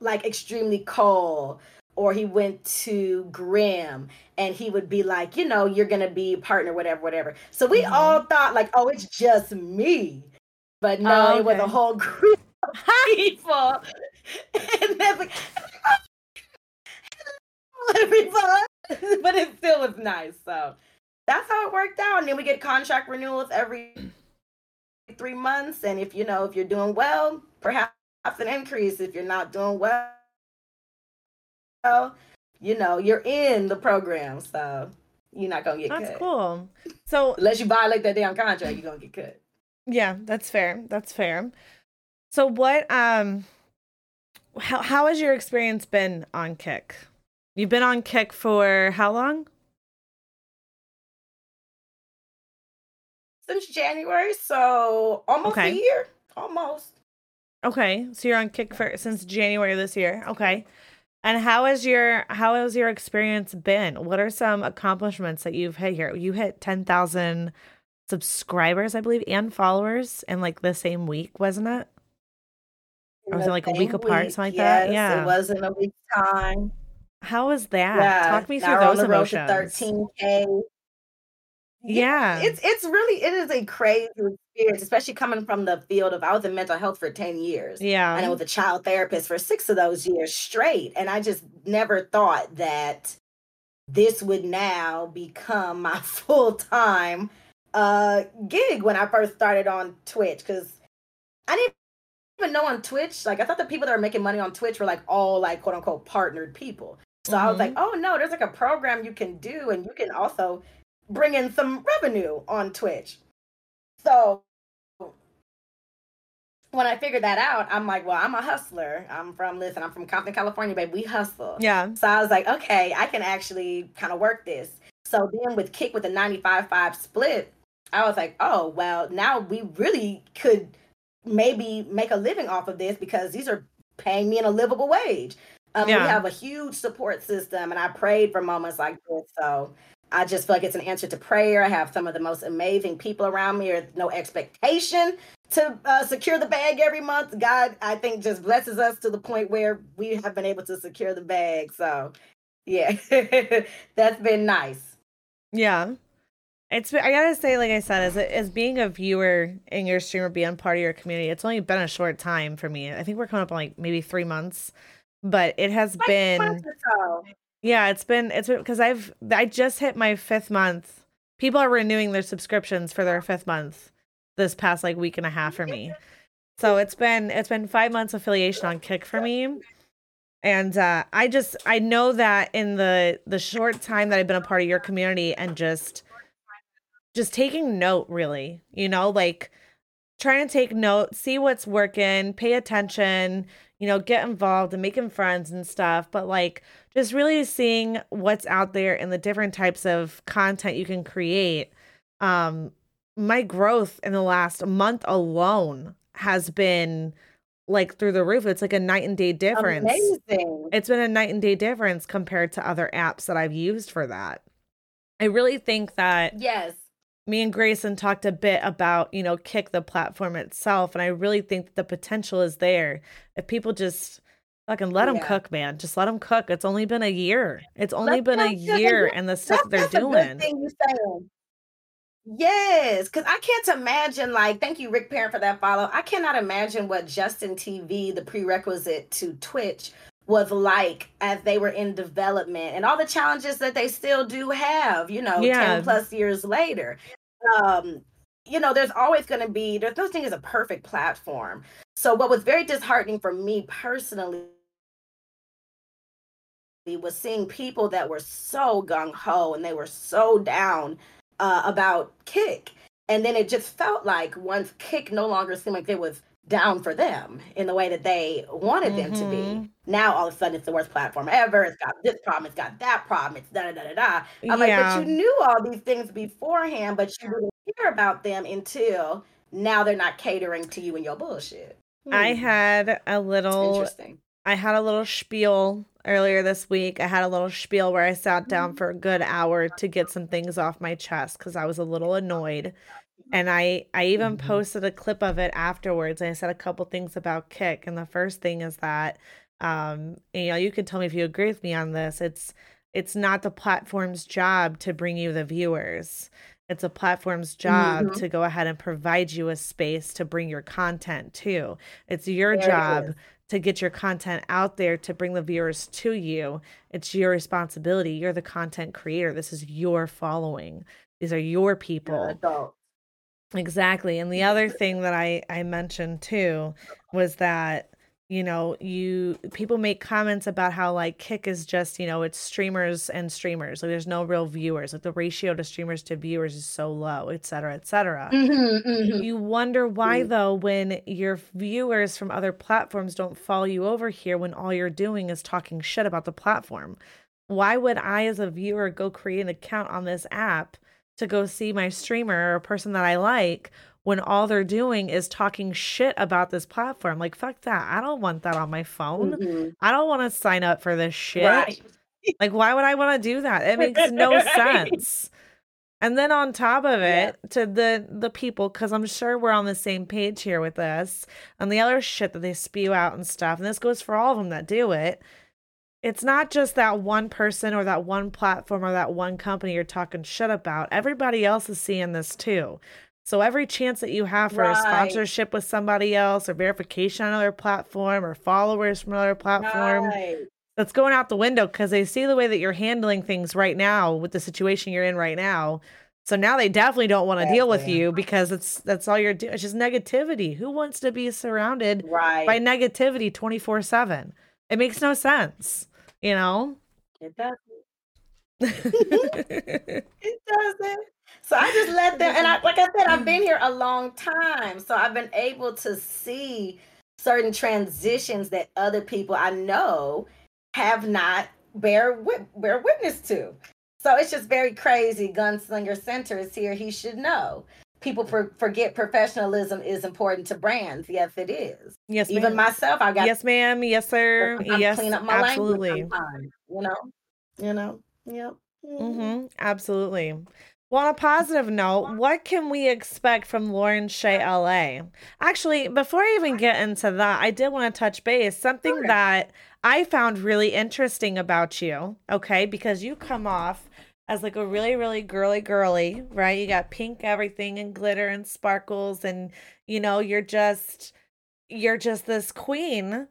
like extremely cold or he went to Grim and he would be like, you know, you're gonna be partner, whatever, whatever. So we mm-hmm. all thought like, oh, it's just me. But no, oh, okay. it was a whole group of people. and then like, everyone. but it still was nice. So that's how it worked out. And then we get contract renewals every three months. And if you know if you're doing well, perhaps an increase if you're not doing well. You know, you're in the program, so you're not gonna get That's cut. That's cool. So Unless you violate that damn contract, you're gonna get cut. yeah, that's fair. That's fair. So what um how how has your experience been on Kick? You've been on Kick for how long? Since January, so almost Okay. a year. Almost. Okay, so you're on Kick for since January this year. Okay. And how has your how has your experience been? What are some accomplishments that you've hit here? You hit 10,000 subscribers, I believe, and followers in like the same week, wasn't it? In Or was it like a week apart, week, something like that? Yeah. It wasn't a week's time. How was that? Yeah. Talk me through those the road to emotions. 13K. Yeah. It's it's really it is a crazy experience, especially coming from the field of I was in mental health for 10 years. And I was a child therapist for six of those years straight. And I just never thought that this would now become my full-time uh gig when I first started on Twitch because I didn't even know on Twitch. Like I thought the people that are making money on Twitch were like all like quote unquote partnered people. So I was like, oh no, there's like a program you can do, and you can also bring in some revenue on Twitch. So when I figured that out, I'm like, well, I'm a hustler. I'm from listen, I'm from Compton, California, babe. We hustle. Yeah. So I was like, okay, I can actually kind of work this. So then with Kick with the 95-5 split, I was like, oh well, now we really could maybe make a living off of this because these are paying me in a livable wage. Um, Yeah. We have a huge support system, and I prayed for moments like this. So I just feel like it's an answer to prayer. I have some of the most amazing people around me. There's no expectation to uh, secure the bag every month. God, I think, just blesses us to the point where we have been able to secure the bag. So, yeah, that's been nice. Yeah. It's I gotta say, like I said, as as being a viewer in your stream or being part of your community, it's only been a short time for me. I think we're coming up on like maybe three months, but it has Like, been so. Yeah, it's been it's because I've I just hit my fifth month. People are renewing their subscriptions for their fifth month this past like week and a half for me. So it's been it's been five months affiliation on Kick for me. And uh, I just I know that in the the short time that I've been a part of your community and just just taking note really, you know, like trying to take note, see what's working, pay attention, you know, get involved and making friends and stuff, but like just really seeing what's out there and the different types of content you can create. Um my growth in the last month alone has been like through the roof. It's like a night and day difference. Amazing. It's been a night and day difference compared to other apps that I've used for that. I really think that Yes. Me and Grayson talked a bit about, you know, kick the platform itself. And I really think that the potential is there. If people just fucking let them Yeah. cook, man, just let them cook. It's only been a year. It's only Let been a them year and the stuff they're that's a good doing. Yes, because I can't imagine, like, thank you, Rick Parent, for that follow. I cannot imagine what Justin TV, the prerequisite to Twitch, was like as they were in development and all the challenges that they still do have, you know, Yeah. 10 plus years later. Um, you know, there's always going to be, there's no thing as a perfect platform. So, what was very disheartening for me personally was seeing people that were so gung ho and they were so down uh, about Kick. And then it just felt like once Kick no longer seemed like it was down for them in the way that they wanted them to be. Mhm. Now all of a sudden it's the worst platform ever. It's got this problem, it's got that problem, it's da da da da da. I'm like, but you knew all these things beforehand, but you didn't hear about them until now they're not catering to you and your bullshit. I Hmm, had a little interesting. I had a little spiel earlier this week. I had a little spiel where I sat Mm-hmm. down for a good hour to get some things off my chest because I was a little annoyed. And I I even Mhm. posted a clip of it afterwards. And I said a couple things about Kick. And the first thing is that um, you know, you can tell me if you agree with me on this. It's it's not the platform's job to bring you the viewers. It's a platform's job Mhm. to go ahead and provide you a space to bring your content to. It's your There job is. to get your content out there to bring the viewers to you. It's your responsibility. You're the content creator. This is your following. These are your people. Exactly. And the other thing that I I mentioned too was that you know, you people make comments about how like Kick is just, you know, it's streamers and streamers. Like there's no real viewers. Like the ratio to streamers to viewers is so low, et cetera, et cetera. Mm-hmm, mm-hmm. You wonder why though when your viewers from other platforms don't follow you over here when all you're doing is talking shit about the platform. Why would I as a viewer go create an account on this app to go see my streamer or a person that I like when all they're doing is talking shit about this platform. Like, fuck that. I don't want that on my phone. Mm-hmm. I don't want to sign up for this shit. Right. Like, why would I want to do that? It makes no sense. And then on top of Yeah. it, to the the people, because I'm sure we're on the same page here with this, and the other shit that they spew out and stuff, and this goes for all of them that do it. It's not just that one person or that one platform or that one company you're talking shit about. Everybody else is seeing this too. So every chance that you have for a sponsorship with somebody else or verification on another platform or followers from another platform, Right. that's going out the window because they see the way that you're handling things right now with the situation you're in right now. So now they definitely don't want to deal with you because it's that's all you're doing. It's just negativity. Who wants to be surrounded Right. by negativity 24 7? It makes no sense, you know? It doesn't. It doesn't. So I just let them, and I, like I said, I've been here a long time, so I've been able to see certain transitions that other people I know have not bear bear witness to. So it's just very crazy. Gunslinger Center is here. He should know. People for, forget professionalism is important to brands. Yes, it is. yes, Even ma'am. myself, I got Yes, ma'am. Yes, sir. sometimes Yes, clean up my language absolutely. sometimes, you know, you know, yep. Mhm. Mm-hmm. Absolutely. Well, on a positive note, what can we expect from Lauren Shay LA? Actually, before I even get into that, I did want to touch base. Something that I found really interesting about you, okay, because you come off as like a really, really girly girly, right? You got pink everything and glitter and sparkles, and you know, you're just you're just this queen.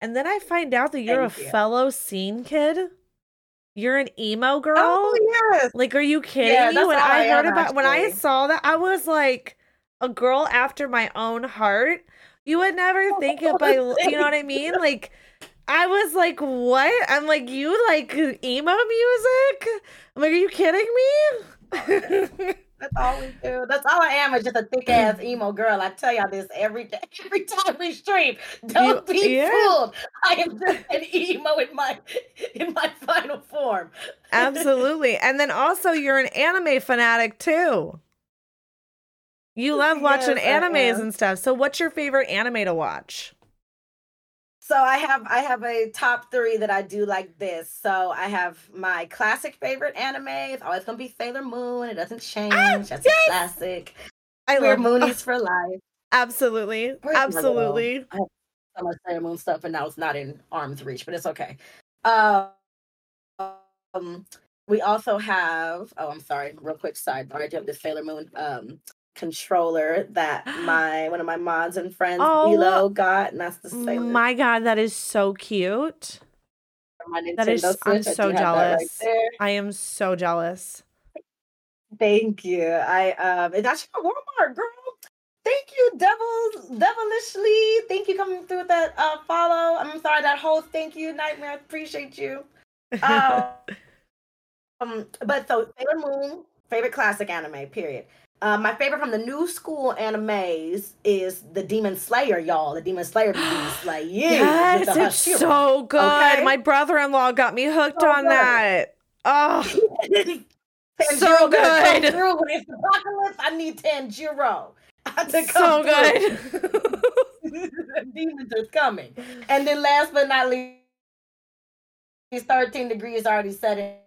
And then I find out that you're Thank a you. fellow scene kid. You're an emo girl. Oh yes. Like, are you kidding Yeah, me? When I I heard about when I saw that, I was like, a girl after my own heart. You would never think it by, you know what I mean? Like, I was like, what? I'm like, you like emo music? I'm like, are you kidding me? That's all we do. That's all I am is just a thick ass emo girl. I tell y'all this every day, every time we stream. Don't You- be yeah. fooled. I am just an emo in my in my final form. Absolutely. And then also, you're an anime fanatic too. You love watching Yes, animes and stuff. So, what's your favorite anime to watch? So I have I have a top three that I do like this. So I have my classic favorite anime. It's always gonna be Sailor Moon. It doesn't change. That's Ah, yes! a classic. I We're love Moonies for life. Absolutely. Where's? Absolutely. I have so much Sailor Moon stuff, and now it's not in arm's reach, but it's okay. Uh, um, we also have. Oh, I'm sorry. Real quick sidebar. I have the Sailor Moon um controller that my one of my mods and friends Oh, Elo got, and that's the Sailor. My God, that is so cute. from my Nintendo that is- Switch. I'm so that right jealous. I am so jealous. Thank you. I um, it's actually at Walmart, girl. Thank you, devil, devilishly. Thank you coming through with that uh follow. I'm sorry that whole thank you nightmare. I appreciate you. Uh, um, but so Sailor Moon, favorite classic anime. Period. Uh, my favorite from the new school animes is the Demon Slayer, y'all. The Demon Slayer, the Demon Slayer. yes, it's Hashira. so good. Okay? My brother in law got me hooked So on good. that. Oh, Tanjiro good. through when it's apocalypse. I need Tanjiro so good. Demons are coming. And then last but not least, 13 degrees already said it.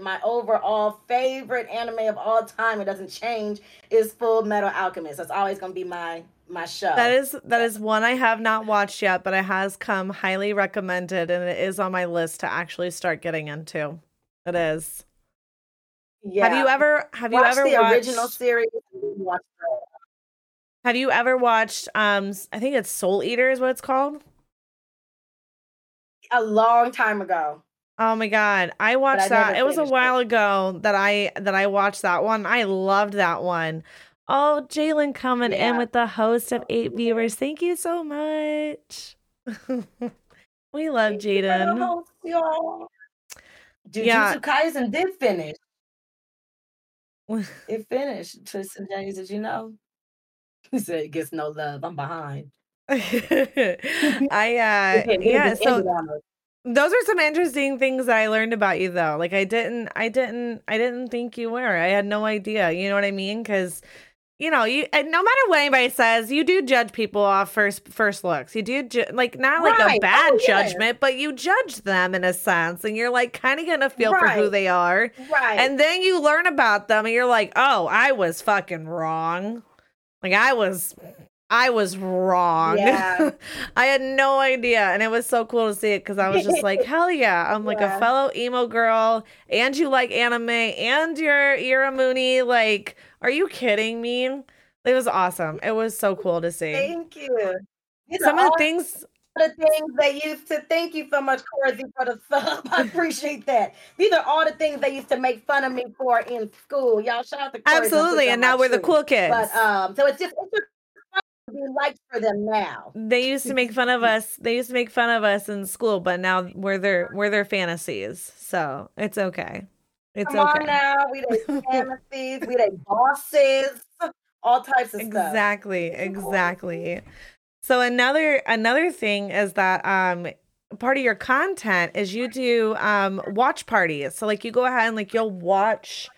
My overall favorite anime of all time, it doesn't change, is Full Metal Alchemist. That's always gonna be my my show. that is that is one I have not watched yet, but it has come highly recommended and it is on my list to actually start getting into. It is. yeah. Have you ever have you ever the watched original series? and Watch the Have you ever watched um I think it's Soul Eater is what it's called? a long time ago. Oh my god. I watched that. It was a finished it. while ago that I that I watched that one. I loved that one. Oh, Jalen coming yeah. in with the host of eight viewers. Thank you so much. we love Jaden. Jujutsu yeah. Kaisen did finish. it finished. Tristan James, did you know? He said it gets no love. I'm behind. I uh yeah, so those are some interesting things that I learned about you though. Like I didn't I didn't I didn't think you were. I had no idea. You know what I mean? Cuz you know, you no matter what anybody says, you do judge people off first first looks. You do ju- like not like right. a bad oh, judgment, but you judge them in a sense, and you're like kind of getting a feel right. for who they are, right? And then you learn about them, and you're like, oh, I was fucking wrong. Like I was I was wrong. Yeah. I had no idea. And it was so cool to see it because I was just like, hell yeah. I'm like yeah. a fellow emo girl, and you like anime, and you're you're a Mooney. Like, are you kidding me? It was awesome. It was so cool to see. Thank you. These Some of the things the things they used to thank you so much, Corey, for the sub. I appreciate that. These are all the things they used to make fun of me for in school. Y'all shout out to Corey Absolutely. And now we're the cool kids. But um, so it's just it's just be like for them now. They used to make fun of us. They used to make fun of us in school, but now we're their we're their fantasies. So it's okay. It's Come okay. on now, we their fantasies, we their bosses, all types of exactly, stuff. Exactly, exactly. So another another thing is that um part of your content is you do um watch parties. So like you go ahead and like you'll watch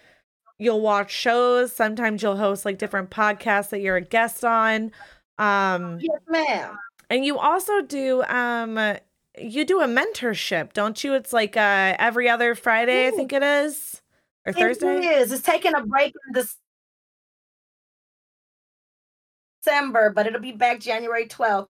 you'll watch shows, sometimes you'll host like different podcasts that you're a guest on. Um, yes, ma'am. And you also do um you do a mentorship, don't you? It's like uh every other Friday. I think it is. Or Thursday? It is. It's taking a break in December, but it'll be back January 12th.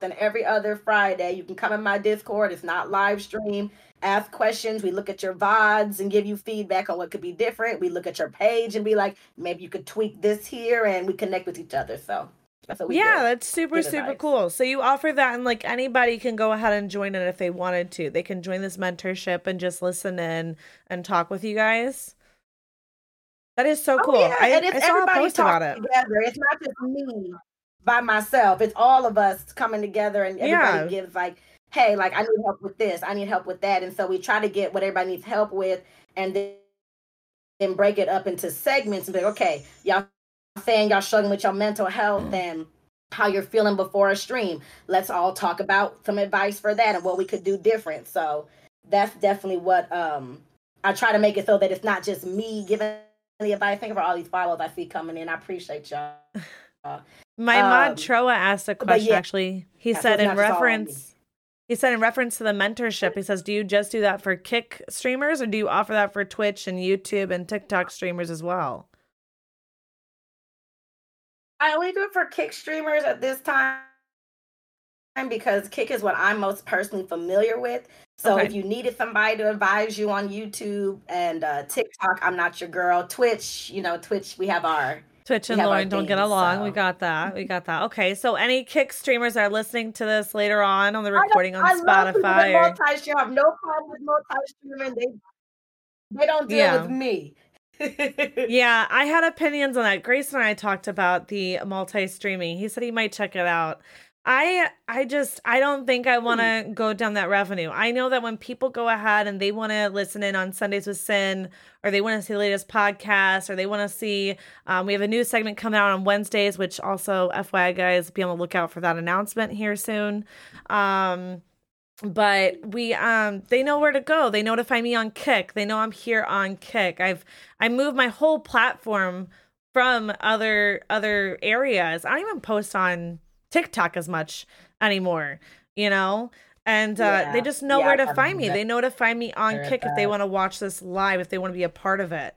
And every other Friday, you can come in my Discord. It's not live stream. Ask questions. We look at your VODs and give you feedback on what could be different. We look at your page and be like, maybe you could tweak this here, and we connect with each other. So that's what we yeah, that's super super cool. So you offer that, and like anybody can go ahead and join it if they wanted to. They can join this mentorship and just listen in and talk with you guys. That is so oh, cool. Yeah. I, and it's I saw a post about it. Together. It's not just me by myself. It's all of us coming together, and everybody yeah. gives like, "Hey, like I need help with this. I need help with that." And so we try to get what everybody needs help with, and then then break it up into segments and be like, "Okay, y'all saying y'all struggling with your mental health and how you're feeling before a stream. Let's all talk about some advice for that and what we could do different. So that's definitely what um I try to make it so that it's not just me giving the advice. Think about all these follows I see coming in. I appreciate y'all. My um, mod Troa asked a question yeah, actually. He said in reference he said in reference to the mentorship, he says, Do you just do that for kick streamers or do you offer that for Twitch and YouTube and TikTok streamers as well? I only do it for Kick streamers at this time because Kick is what I'm most personally familiar with. So okay. if you needed somebody to advise you on YouTube and uh, TikTok, I'm not your girl. Twitch, you know, Twitch, we have our Twitch and Lauren don't get along. So. We got that. We got that. Okay, so any Kick streamers are listening to this later on on the recording on I Spotify. Or... Multi I have no problem with multi streaming. They they don't deal yeah. with me yeah, I had opinions on that. Grace and I talked about the multi streaming. He said he might check it out. I I just I don't think I want to hmm. go down that revenue. I know that when people go ahead and they want to listen in on Sundays with Sin, or they want to see the latest podcast, or they want to see, um, we have a new segment coming out on Wednesdays, which also FYI guys, be on the lookout for that announcement here soon. Um, but we um they know where to go they notify me on kick they know i'm here on kick i've i moved my whole platform from other other areas i don't even post on tiktok as much anymore you know and uh, yeah. they just know yeah, where to find me they find me on kick if they want to watch this live if they want to be a part of it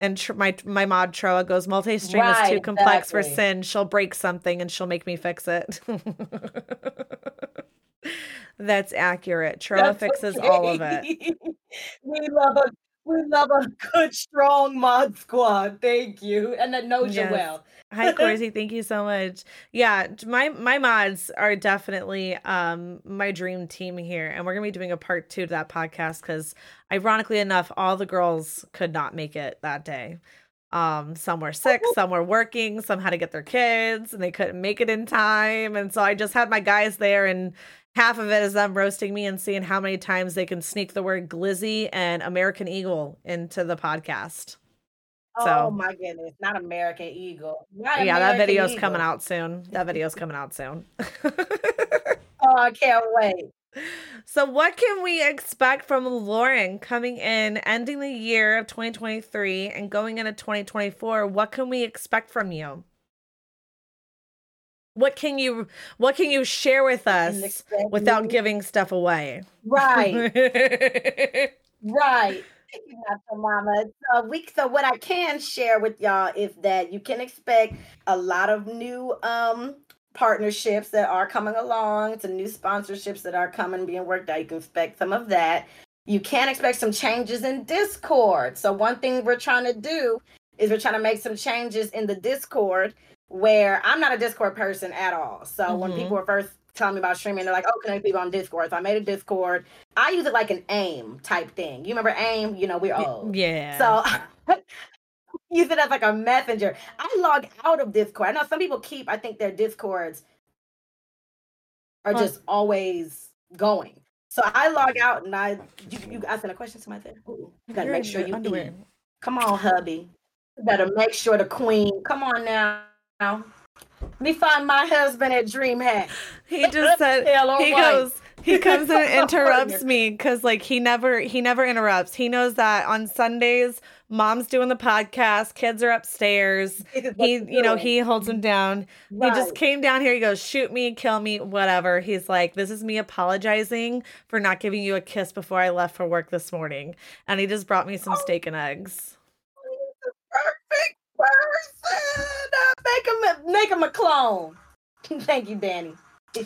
and tr- my my mod Troa goes multi-stream right, is too complex exactly. for sin. She'll break something and she'll make me fix it. That's accurate. Troa That's fixes okay. all of it. we love a we love a good, strong mod squad. Thank you, and that knows yes. you well. Hi, Corsi. Thank you so much. Yeah, my my mods are definitely um my dream team here, and we're gonna be doing a part two to that podcast because, ironically enough, all the girls could not make it that day. Um, some were sick, some were working, some had to get their kids and they couldn't make it in time. And so I just had my guys there and half of it is them roasting me and seeing how many times they can sneak the word glizzy and American Eagle into the podcast. So, oh my goodness, not American Eagle. Not yeah, American that video's Eagle. coming out soon. That video's coming out soon. oh, I can't wait. So, what can we expect from Lauren coming in, ending the year of 2023 and going into 2024? What can we expect from you? What can you what can you share with us without giving stuff away? Right. right. Thank you, Dr. Mama. So we so what I can share with y'all is that you can expect a lot of new um partnerships that are coming along, some new sponsorships that are coming being worked out. You can expect some of that. You can expect some changes in Discord. So one thing we're trying to do is we're trying to make some changes in the Discord where I'm not a Discord person at all. So mm-hmm. when people were first telling me about streaming. They're like, oh, connect people on Discord. So I made a Discord. I use it like an AIM type thing. You remember AIM? You know, we're old. Yeah. So use it as like a messenger. I log out of Discord. I know some people keep, I think their Discords are huh. just always going. So I log mm. out and I you, you asking a question to my thing. You gotta make sure you underwear. eat. Come on, hubby. You better make sure the queen. Come on now. Let me find my husband at Dream DreamHack. He just said he goes he comes and interrupts me because like he never he never interrupts. He knows that on Sundays mom's doing the podcast, kids are upstairs. He you know he holds him down. Right. He just came down here. He goes shoot me, kill me, whatever. He's like this is me apologizing for not giving you a kiss before I left for work this morning, and he just brought me some oh. steak and eggs. Perfect person. Make him make him a clone. Thank you, Danny.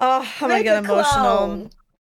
oh, I'm gonna get emotional.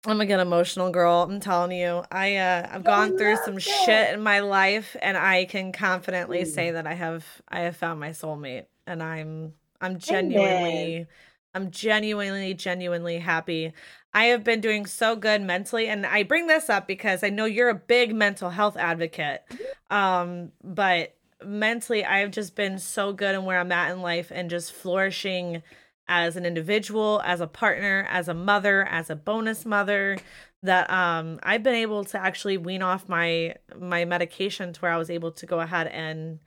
I'm gonna get emotional, girl. I'm telling you. I uh I've gone through some shit in my life and I can confidently mm. say that I have I have found my soulmate and I'm I'm genuinely Amen. I'm genuinely genuinely happy. I have been doing so good mentally and I bring this up because I know you're a big mental health advocate. Um but mentally I've just been so good in where I'm at in life and just flourishing as an individual, as a partner, as a mother, as a bonus mother that um I've been able to actually wean off my my medication to where I was able to go ahead and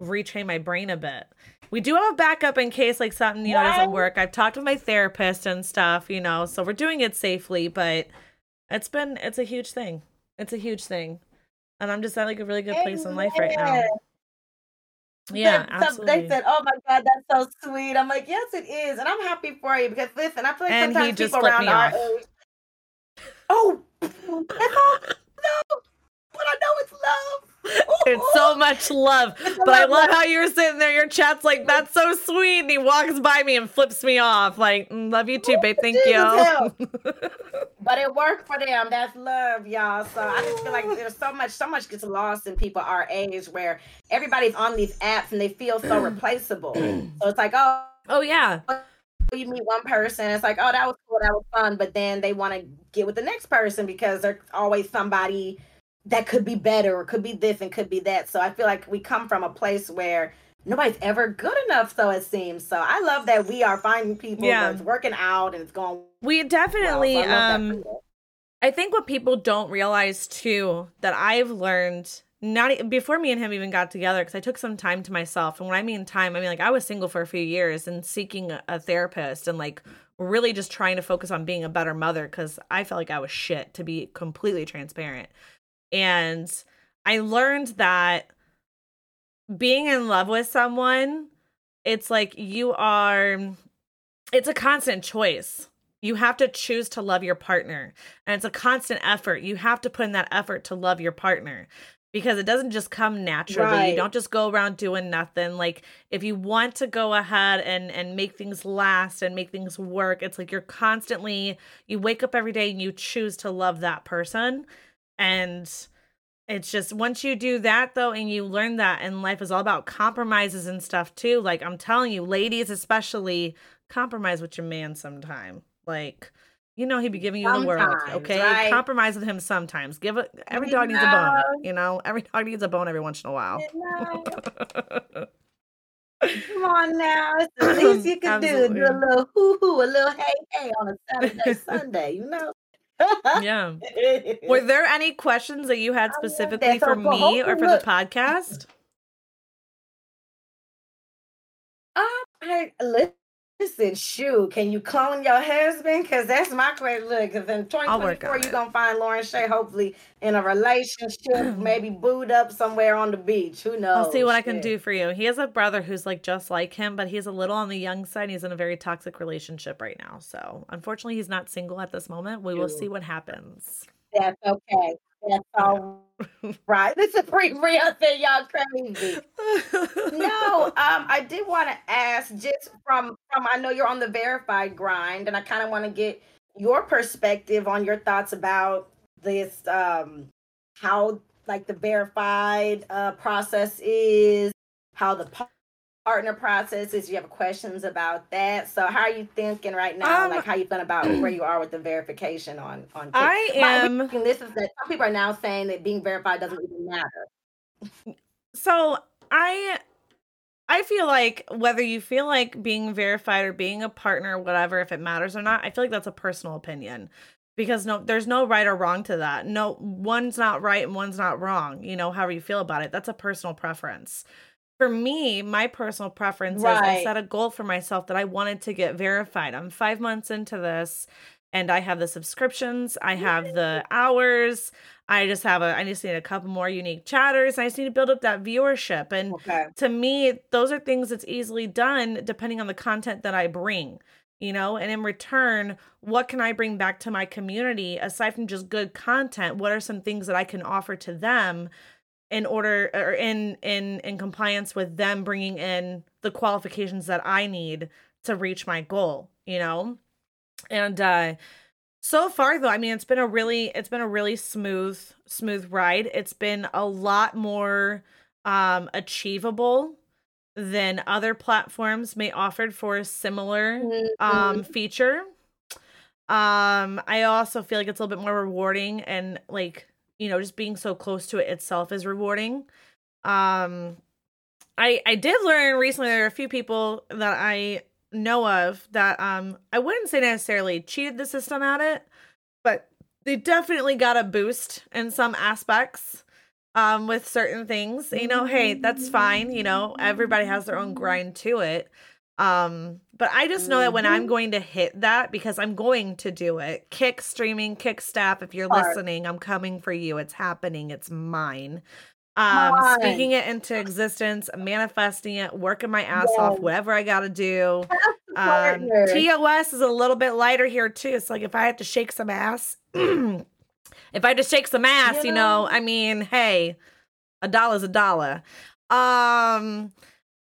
retrain my brain a bit. We do have a backup in case like something, you know, doesn't work. I've talked with my therapist and stuff, you know, so we're doing it safely, but it's been it's a huge thing. It's a huge thing. And I'm just at like a really good place in life right now. Yeah, absolutely. They said, "Oh my God, that's so sweet." I'm like, "Yes, it is," and I'm happy for you because listen, I feel like and sometimes people around our age. Oh, that's all. But I know it's love. It's so much love. But I love how you're sitting there. Your chat's like, that's so sweet. And he walks by me and flips me off. Like, mm, love you too, babe. Thank you. but it worked for them. That's love, y'all. So I just feel like there's so much, so much gets lost in people our age where everybody's on these apps and they feel so replaceable. so it's like, oh, oh yeah. You meet one person, it's like, oh, that was cool, that was fun, but then they want to get with the next person because there's always somebody that could be better or could be this and could be that. So I feel like we come from a place where nobody's ever good enough, so it seems. So I love that we are finding people yeah. that's working out and it's going. We definitely. Well, so I um, I think what people don't realize too that I've learned not before me and him even got together because I took some time to myself. And when I mean time, I mean like I was single for a few years and seeking a, a therapist and like really just trying to focus on being a better mother because I felt like I was shit to be completely transparent. And I learned that being in love with someone, it's like you are, it's a constant choice. You have to choose to love your partner. And it's a constant effort. You have to put in that effort to love your partner because it doesn't just come naturally. Right. You don't just go around doing nothing. Like if you want to go ahead and and make things last and make things work, it's like you're constantly you wake up every day and you choose to love that person and it's just once you do that though and you learn that and life is all about compromises and stuff too like i'm telling you ladies especially compromise with your man sometime like You know he'd be giving you sometimes, the world, okay? Right? Compromise with him sometimes. Give it. Every dog needs a bone. You know, every dog needs a bone every once in a while. Come on now, it's the least you can do. Do a little hoo hoo, a little hey hey on a Saturday Sunday. You know. Yeah. Were there any questions that you had specifically for me or for the podcast? Um, I Listen, shoot, can you clone your husband? Because that's my question. Look, because in 2024, you're going to find Lauren Shay hopefully in a relationship, maybe booed up somewhere on the beach. Who knows? I'll see what. I can do for you. He has a brother who's like just like him, but he's a little on the young side. He's in a very toxic relationship right now. So unfortunately, he's not single at this moment. We will see what happens. That's okay. That's all right. This is pretty real thing, y'all crazy. no, um, I did want to ask just from from I know you're on the verified grind, and I kind of want to get your perspective on your thoughts about this um how like the verified uh process is, how the partner processes. You have questions about that. So how are you thinking right now? Um, like how you feeling about where you are with the verification on on? I am. this is that some people are now saying that being verified doesn't even matter. So I. I feel like whether you feel like being verified or being a partner, or whatever, if it matters or not, I feel like that's a personal opinion. Because no there's no right or wrong to that. No one's not right and one's not wrong you know however you feel about it. That's a personal preference. For me, my personal preference right. is I set a goal for myself that I wanted to get verified. I'm five months into this and I have the subscriptions, I have the hours. I just have a I just need a couple more unique chatters. I just need to build up that viewership. And okay. to me, those are things that's easily done depending on the content that I bring. You know, and in return, what can I bring back to my community aside from just good content? What are some things that I can offer to them in order or in in in compliance with them bringing in the qualifications that I need to reach my goal, you know? And uh so far though, I mean it's been a really it's been a really smooth smooth ride. It's been a lot more um achievable than other platforms may offered for a similar mm-hmm. um feature. Um I also feel like it's a little bit more rewarding and like you know just being so close to it itself is rewarding um i i did learn recently there are a few people that i know of that um i wouldn't say necessarily cheated the system at it but they definitely got a boost in some aspects um with certain things you know hey that's fine you know everybody has their own grind to it um, but I just know that when I'm mm-hmm. going to hit that because I'm going to do it. Kick streaming, kick staff, if you're listening, I'm coming for you. It's happening. It's mine. Um, speaking it into existence, manifesting it, working my ass yes. off, whatever I gotta do. Um, TOS is a little bit lighter here too. It's like if I have to shake some ass, if I just shake some ass, you know, you know I mean, hey, a dollar's a dollar. Um,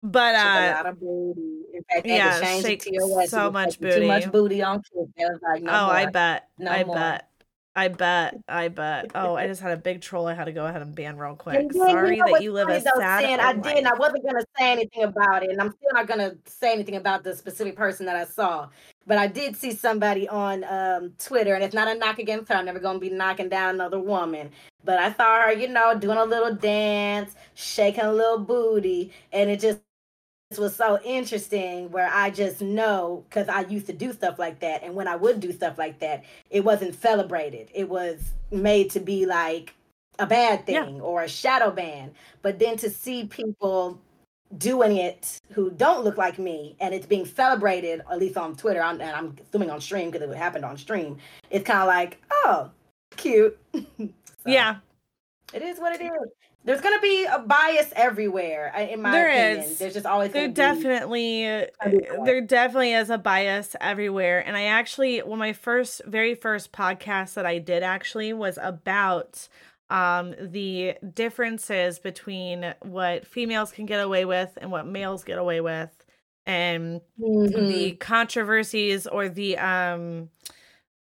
but uh, a lot of booty. In fact, yeah, shake so much booty. Too much booty on kids. Like, no oh, more. I bet. No I more. bet. I bet. I bet. Oh, I just had a big troll. I had to go ahead and ban real quick. Then, Sorry you know that you live a sad. I didn't. I wasn't gonna say anything about it, and I'm still not gonna say anything about the specific person that I saw. But I did see somebody on um, Twitter, and it's not a knock against her. I'm never gonna be knocking down another woman. But I saw her, you know, doing a little dance, shaking a little booty, and it just was so interesting where I just know because I used to do stuff like that. And when I would do stuff like that, it wasn't celebrated. It was made to be like a bad thing yeah. or a shadow ban. But then to see people doing it who don't look like me and it's being celebrated, at least on Twitter, I'm, and I'm assuming on stream because it happened on stream, it's kind of like, oh, cute. so, yeah. It is what it is there's gonna be a bias everywhere in my there opinion. Is. There's just always there definitely there definitely is a bias everywhere. And I actually well my first very first podcast that I did actually was about um the differences between what females can get away with and what males get away with and mm-hmm. the controversies or the um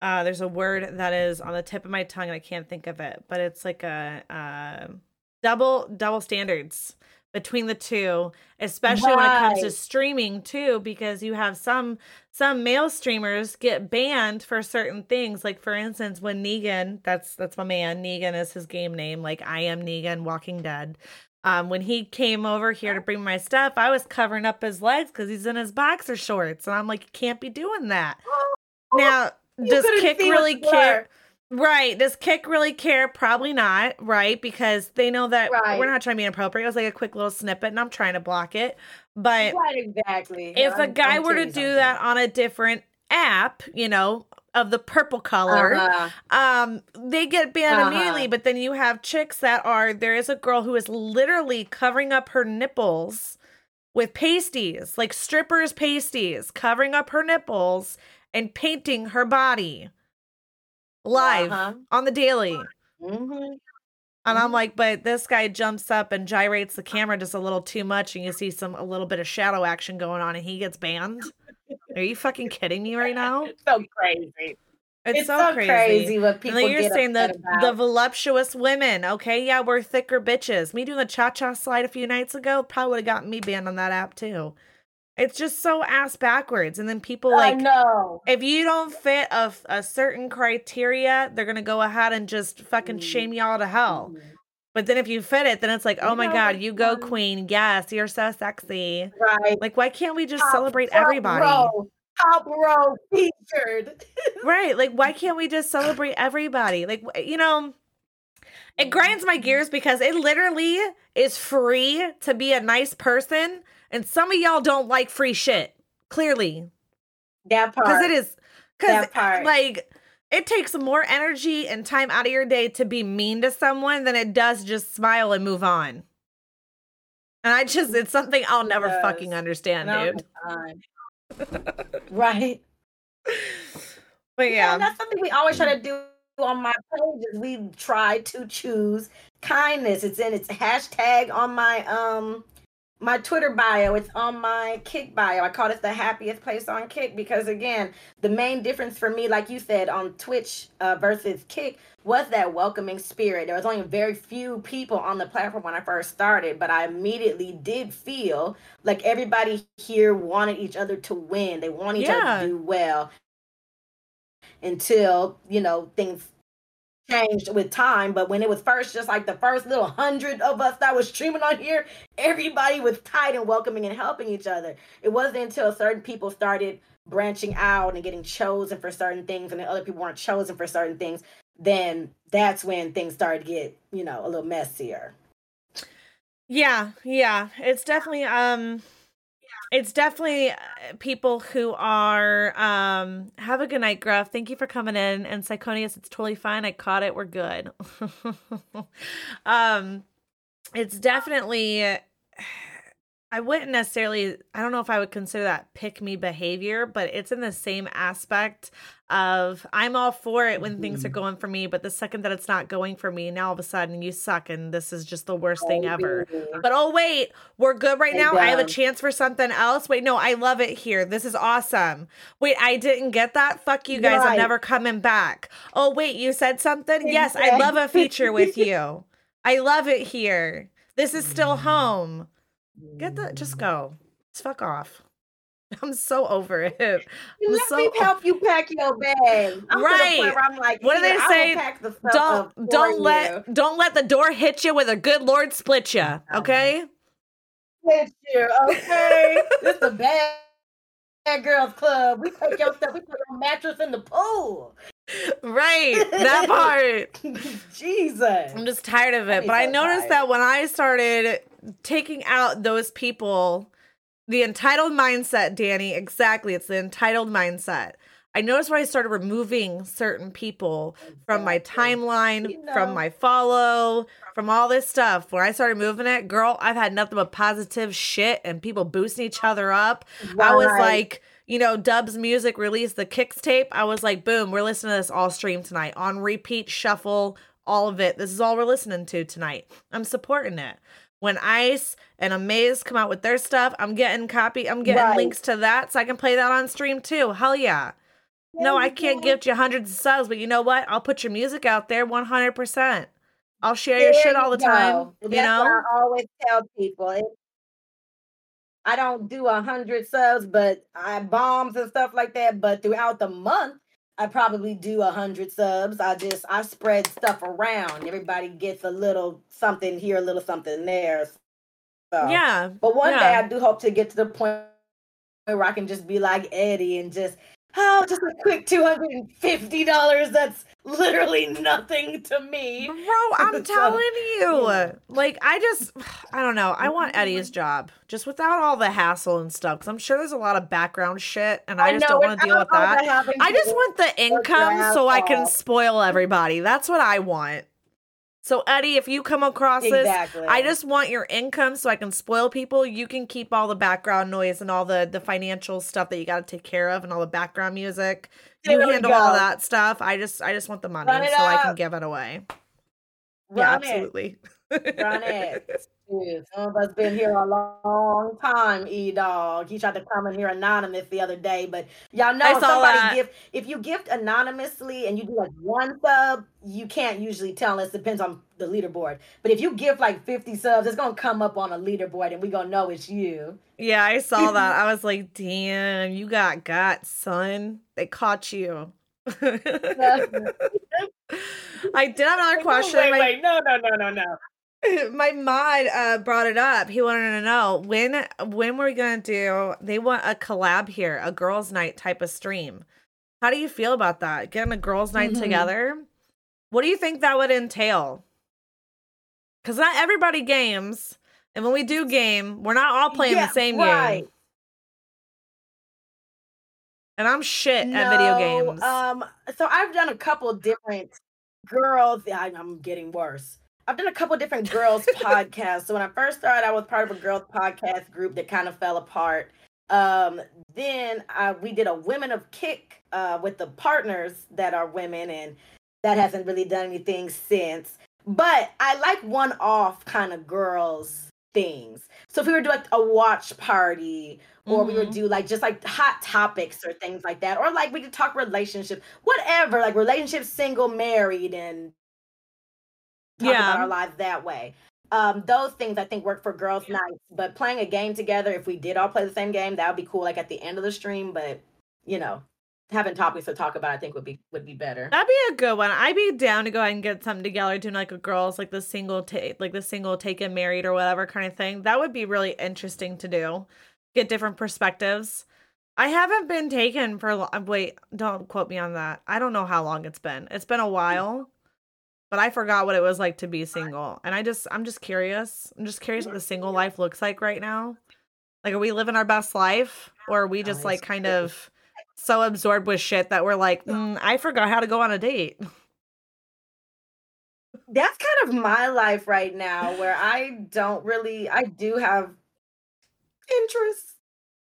uh there's a word that is on the tip of my tongue and I can't think of it, but it's like a uh double double standards between the two especially right. when it comes to streaming too because you have some some male streamers get banned for certain things. Like for instance when negan that's that's my man negan is his game name like i am negan walking dead. Um, when he came over here to bring my stuff i was covering up his legs because he's in his boxer shorts and i'm like you can't be doing that. Now does kick really care Right. Does Kick really care? Probably not. Right. Because they know that right. we're not trying to be inappropriate. It was like a quick little snippet and I'm trying to block it. But right, exactly. If yeah, a guy I'm were to do something. that on a different app, you know, of the purple color, uh-huh. um, they get banned uh-huh. immediately. But then you have chicks that are there is a girl who is literally covering up her nipples with pasties, like strippers pasties, covering up her nipples and painting her body live uh-huh. on the daily. Mm-hmm. And I'm mm-hmm. like, but this guy jumps up and gyrates the camera just a little too much, and you see some a little bit of shadow action going on, and he gets banned. Are you fucking kidding me right now? It's so crazy. It's, it's so, so, crazy. crazy what people and then you're saying the about. the voluptuous women. Okay, yeah, we're thicker bitches. Me doing the cha cha slide a few nights ago probably would have gotten me banned on that app too. It's just so ass backwards. And then people like, no, if you don't fit a, a certain criteria, they're going to go ahead and just fucking mm. shame y'all to hell. Mm. But then if you fit it, then it's like, oh you my God, you go, queen. Yes, you're so sexy. Right. Like, why can't we just top, celebrate top everybody? Row, top row featured. right. Like, why can't we just celebrate everybody? Like, you know, it grinds my gears because it literally is free to be a nice person and some of y'all don't like free shit. Clearly. That part. Because it is because like it takes more energy and time out of your day to be mean to someone than it does just smile and move on. And I just it's something I'll never yes. fucking understand, no, dude. right. But yeah. yeah. That's something we always try to do on my page is we try to choose kindness. It's in its hashtag on my um my Twitter bio. It's on my Kick bio. I call it the happiest place on Kick because, again, the main difference for me, like you said, on Twitch uh, versus Kick was that welcoming spirit. There was only very few people on the platform when I first started, but I immediately did feel like everybody here wanted each other to win. They want each other to do well until, you know, things changed with time, but when it was first just like the first little hundred of us that was streaming on here, everybody was tight and welcoming and helping each other. It wasn't until certain people started branching out and getting chosen for certain things and then other people weren't chosen for certain things, then that's when things started to get, you know, a little messier. Yeah, yeah. It's definitely um it's definitely uh, people who are um have a good night gruff. Thank you for coming in. And psychonius it's totally fine. I caught it. We're good. Um it's definitely I wouldn't necessarily, I don't know if I would consider that pick me behavior, but it's in the same aspect of I'm all for it when mm-hmm. things are mm-hmm. going for me, but the second that it's not going for me, now all of a sudden you suck and this is just the worst thing ever. But oh, wait, we're good right now. I have a chance for something else. Wait, no, I love it here. This is awesome. Wait, I didn't get that. Fuck you guys. Right. I'm never coming back. Oh, wait, you said something? Yes, I love a feature with you. I love it here. This is still home. Get the just mm. go. Just fuck off. I'm so over it. I'm Let so me help you pack your bag. I'm right. I'm like, what do they say? The don't don't let you. don't let the door hit you with a good Lord split you. Okay. Split you. Okay. this is a bad, bad girls club. We take your stuff. We put your mattress in the pool. Right. That part. Jesus. I'm just tired of it. But I noticed that when I started taking out those people, the entitled mindset, Danny, exactly. It's the entitled mindset. I noticed when I started removing certain people from my timeline, you know. from my follow, from all this stuff. When I started moving it, girl, I've had nothing but positive shit and people boosting each other up. Right. I was like, you know, Dubs Music released the kicks tape. I was like, boom, we're listening to this all stream tonight on repeat, shuffle, all of it. This is all we're listening to tonight. I'm supporting it when Ice and Amaze come out with their stuff, I'm getting copy. I'm getting right. links to that so I can play that on stream too. Hell yeah. no, I can't gift you hundreds of subs, but you know what? I'll put your music out there 100%. I'll share your shit all the time. You know, I always tell people it, I don't do a hundred subs, but I bombs and stuff like that. But throughout the month, I probably do a hundred subs. I just I spread stuff around. Everybody gets a little something here, a little something there. So, yeah. But one yeah. day I do hope to get to the point where I can just be like Eddie and just oh, just a quick two hundred and fifty dollars. That's literally nothing to me. Bro, I'm so, telling you. Like, I just, I don't know. I want mm-hmm. Eddie's job just without all the hassle and stuff. Cause I'm sure there's a lot of background shit and I, I just know, don't want to deal with that. that I just want the income so I can spoil everybody. That's what I want. So Eddie, if you come across exactly. this, I just want your income so I can spoil people. You can keep all the background noise and all the the financial stuff that you got to take care of and all the background music. There you handle all that stuff. I just I just want the money so up. I can give it away. Run yeah, absolutely. Run it. some of us been here a long time, E Dog. He tried to come in here anonymous the other day, but y'all know somebody that. gift if you gift anonymously and you do like one sub, you can't usually tell unless it depends on the leaderboard. But if you give like 50 subs, it's gonna come up on a leaderboard and we gonna know it's you. Yeah, I saw that. I was like, damn, you got got, son. They caught you. I did have another question. Wait, wait, no, no, no, no, no. my mod uh, brought it up. He wanted to know when when we're gonna do. They want a collab here, a girls' night type of stream. How do you feel about that? Getting a girls' night mm-hmm. together. What do you think that would entail? Because not everybody games, and when we do game, we're not all playing yeah, the same right. game. And I'm shit no, at video games. Um, so I've done a couple different girls. I'm getting worse I've done a couple different girls podcasts. So when I first started, I was part of a girls podcast group that kind of fell apart. Um, then uh, we did a Women of Kick uh, with the partners that are women, and that hasn't really done anything since. But I like one-off kind of girls things. So if we were doing like a watch party, or mm-hmm. we would mm-hmm. do like just like hot topics or things like that, or like we could talk relationship, whatever, like relationships, single, married, and talk yeah. about our lives that way. Um, those things I think work for girls' nights, but playing a game together, if we did all play the same game, that would be cool. Like at the end of the stream, but you know, having topics to talk about, I think would be would be better. That'd be a good one. I'd be down to go ahead and get something together, doing like a girls like the single take, like the single taken married or whatever kind of thing. That would be really interesting to do. Get different perspectives. I haven't been taken for wait, don't quote me on that. I don't know how long it's been. It's been a while but I forgot what it was like to be single. And I just I'm just curious. I'm just curious what the single life looks like right now. Like are we living our best life or are we just like kind of so absorbed with shit that we're like, mm, I forgot how to go on a date. That's kind of my life right now where I don't really I do have interests.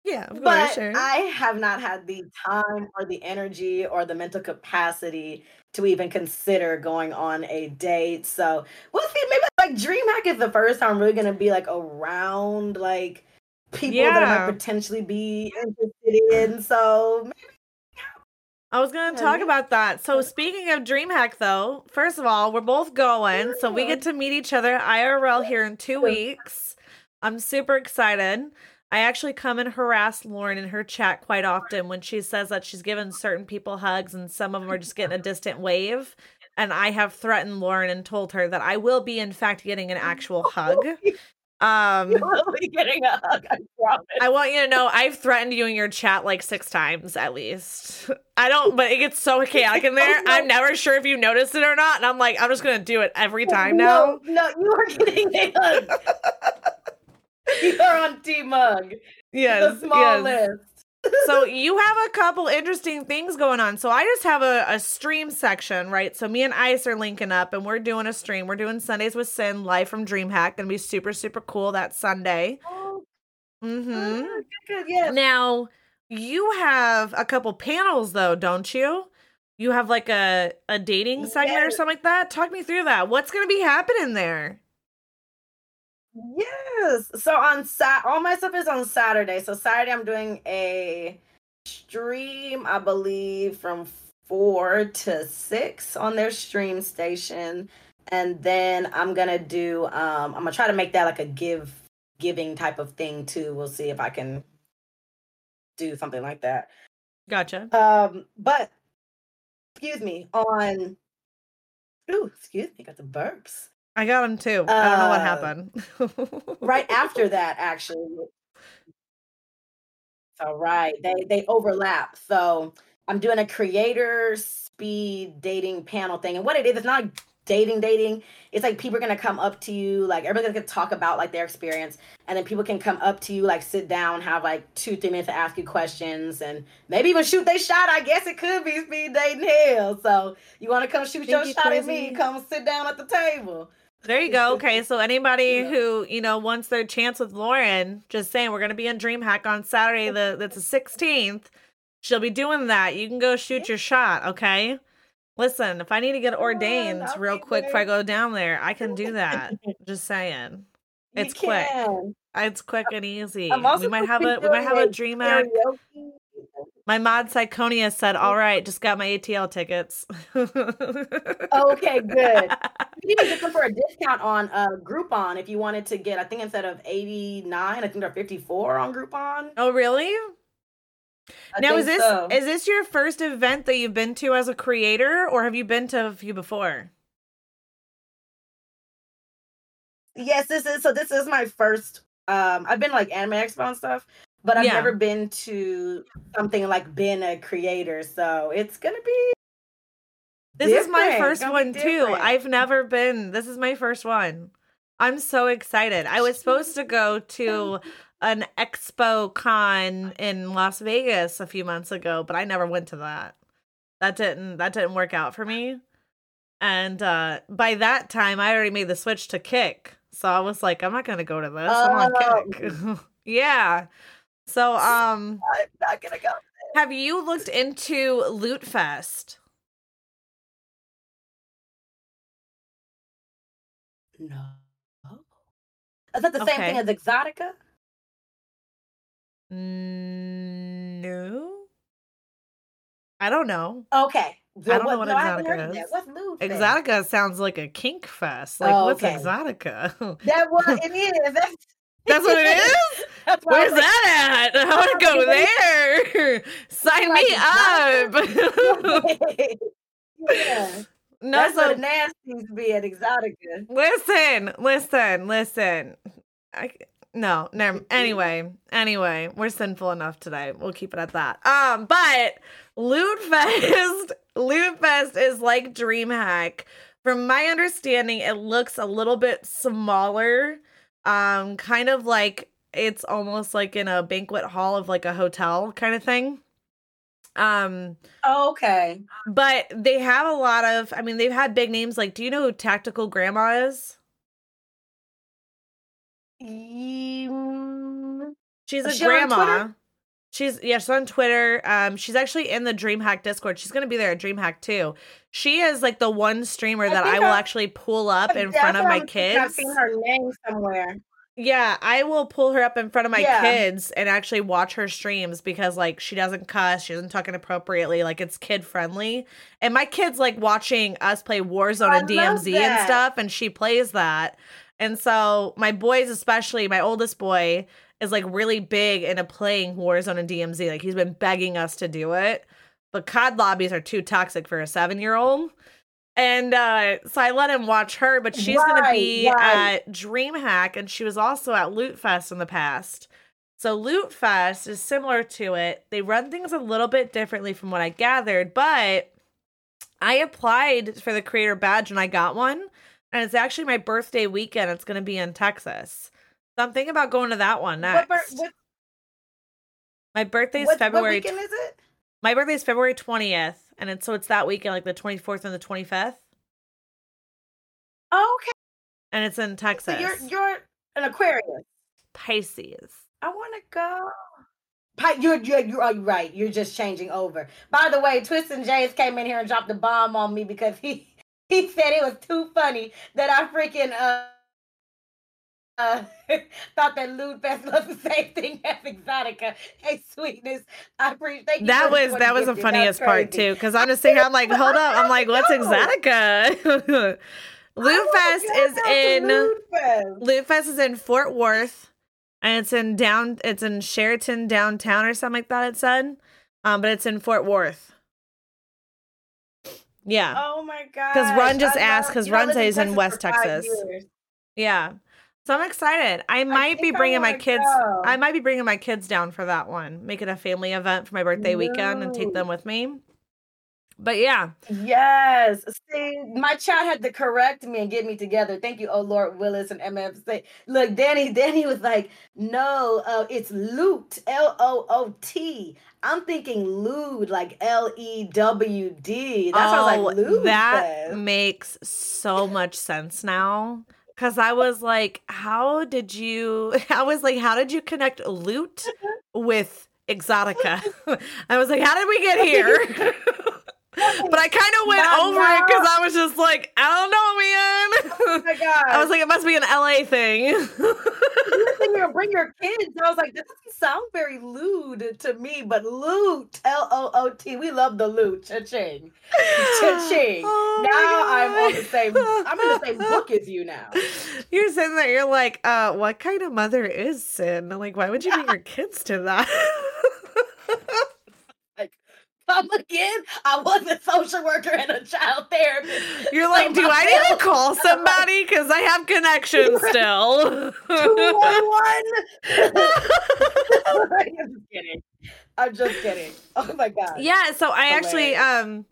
Yeah, but sure. I have not had the time or the energy or the mental capacity to even consider going on a date. So we'll see. Maybe like DreamHack is the first time we're gonna be like around like people yeah. that I might potentially be interested in. So I was going to talk about that. So, speaking of DreamHack, though, first of all, we're both going. So, we get to meet each other IRL here in two weeks. I'm super excited. I actually come and harass Lauren in her chat quite often when she says that she's given certain people hugs and some of them are just getting a distant wave. And I have threatened Lauren and told her that I will be, in fact, getting an actual hug. Um, you will be getting a hug. I promise. I want you to know I've threatened you in your chat like six times at least. I don't, but it gets so chaotic in there. I'm never sure if you noticed it or not, and I'm like, I'm just gonna do it every time now. No, no you are getting a hug. you are on D Mug. Yes. The small yes. list. so you have a couple interesting things going on. So I just have a, a stream section, right? So me and Ice are linking up and we're doing a stream. We're doing Sundays with Sin live from DreamHack. Gonna be super, super cool that Sunday. Oh. Mm-hmm. Good, good, yes. Now you have a couple panels though, don't you? You have like a, a dating segment yes. or something like that. Talk me through that. What's gonna be happening there? Yes. So on Sat, all my stuff is on Saturday. So Saturday, I'm doing a stream, I believe, from four to six on their stream station. and then I'm gonna do. Um, I'm gonna try to make that like a give giving type of thing too. We'll see if I can do something like that. Gotcha. Um, but excuse me on. Ooh, excuse me, got the burps. I got them too. Uh, I don't know what happened. right after that, actually. All right. they they overlap. So I'm doing a creator speed dating panel thing, and what it is, it's not dating dating it's like people are gonna come up to you like everybody's gonna talk about like their experience and then people can come up to you like sit down have like two three minutes to ask you questions and maybe even shoot their shot i guess it could be speed dating hell so you want to come shoot your shot crazy. at me come sit down at the table there you go. Okay, so anybody yeah. who you know wants their chance with Lauren, just saying we're gonna be in DreamHack on Saturday. The that's the sixteenth. She'll be doing that. You can go shoot your shot. Okay. Listen, if I need to get ordained on, real quick before I go down there, I can do that. Just saying. It's quick. It's quick and easy. We might have a we might have a dream act. My mod Psychonia said, "All right, just got my ATL tickets." okay, good. You can get them for a discount on uh, Groupon if you wanted to get. I think instead of eighty nine, I think they're fifty four on Groupon. Oh, really? I now is this so. is this your first event that you've been to as a creator or have you been to a few before? Yes, this is so this is my first um I've been like anime expo and stuff, but I've yeah. never been to something like being a creator, so it's going to be This different. is my first one too. I've never been. This is my first one. I'm so excited. I was supposed to go to an expo con in Las Vegas a few months ago, but I never went to that. That didn't that didn't work out for me. And uh by that time I already made the switch to kick. So I was like, I'm not gonna go to this. I'm on kick. Oh. yeah. So um I'm not gonna go. Have you looked into Loot Fest? No. Is that the okay. same thing as Exotica? No. I don't know. Okay. I don't what, know what no, Exotica is. What's Exotica sounds like a kink fest. Like, oh, what's Exotica? That what it is. That's, That's what it is? That's Where's that at? I want to go there. Sign me up. yeah. No, That's so, what nasties be at Exotica. Listen, listen, listen. I, no, never. Anyway, anyway, we're sinful enough today. We'll keep it at that. Um, but Loot Fest, Loot Fest is like DreamHack. From my understanding, it looks a little bit smaller. Um, kind of like it's almost like in a banquet hall of like a hotel kind of thing. Um oh, okay. But they have a lot of I mean, they've had big names like do you know who Tactical Grandma is? Um, she's a she grandma. She's yeah, she's on Twitter. Um, she's actually in the DreamHack Discord. She's gonna be there at DreamHack too. She is like the one streamer that I, I will I, actually pull up in front of my kids. I've seen her name somewhere. Yeah, I will pull her up in front of my yeah. kids and actually watch her streams because like she doesn't cuss, she doesn't talk inappropriately, like it's kid friendly. And my kids like watching us play Warzone I and DMZ and stuff, and she plays that. And so my boys, especially my oldest boy, is like really big into playing Warzone and DMZ. Like he's been begging us to do it. But COD lobbies are too toxic for a seven year old. And uh, so I let him watch her, but she's right, gonna be right. at DreamHack and she was also at Loot Fest in the past. So Loot Fest is similar to it. They run things a little bit differently from what I gathered, but I applied for the creator badge and I got one and it's actually my birthday weekend. It's going to be in Texas. So I'm thinking about going to that one next. What, what, my birthday's what, February. What weekend is it? My birthday is February 20th, and it's so it's that weekend, like the 24th and the 25th. Oh, okay. And it's in Texas. So you're you're an Aquarius. Pisces. I want to go. You're, you're, you're oh, right. You're just changing over. By the way, Twist and James came in here and dropped the bomb on me because he he said it was too funny that I freaking uh, uh thought that Loot Fest was the same thing as Exotica. Hey, sweetness, I appreciate you. that was that was the funniest part too. Because I'm just saying, I'm like, hold up, I'm like, what's Exotica? Loot Fest is in Loot Fest. Loot Fest is in Fort Worth, and it's in down. It's in Sheraton downtown or something like that. It said, um, but it's in Fort Worth. Yeah. Oh my god. Because Run just I asked because Run says in West Texas. Yeah. So I'm excited. I might I be bringing my kids. Go. I might be bringing my kids down for that one. Make it a family event for my birthday no. weekend and take them with me. But yeah. Yes. See, my child had to correct me and get me together. Thank you, oh Lord Willis and MF. Look, Danny, Danny was like, no, uh, it's loot, L O O T. I'm thinking lewd, like L E W D. That's oh, why I was like, lewd. That makes so much sense now. Cause I was like, how did you? I was like, how did you connect loot with exotica? I was like, how did we get here? But I kind of went Not over it because I was just like, I don't know, man. Oh my god! I was like, it must be an LA thing. you bring your kids. I was like, this doesn't sound very lewd to me, but loot, L O O T. We love the loot. Cha-ching, cha-ching. Oh now I'm on the same. I'm in the same book as you now. You're sitting there. You're like, uh, what kind of mother is Sin? Like, why would you bring your kids to that? Come again. I was a social worker and a child therapist. You're like, do I need to call somebody? Because I have connections still. 211. I'm just kidding. I'm just kidding. Oh my god. Yeah, so I actually um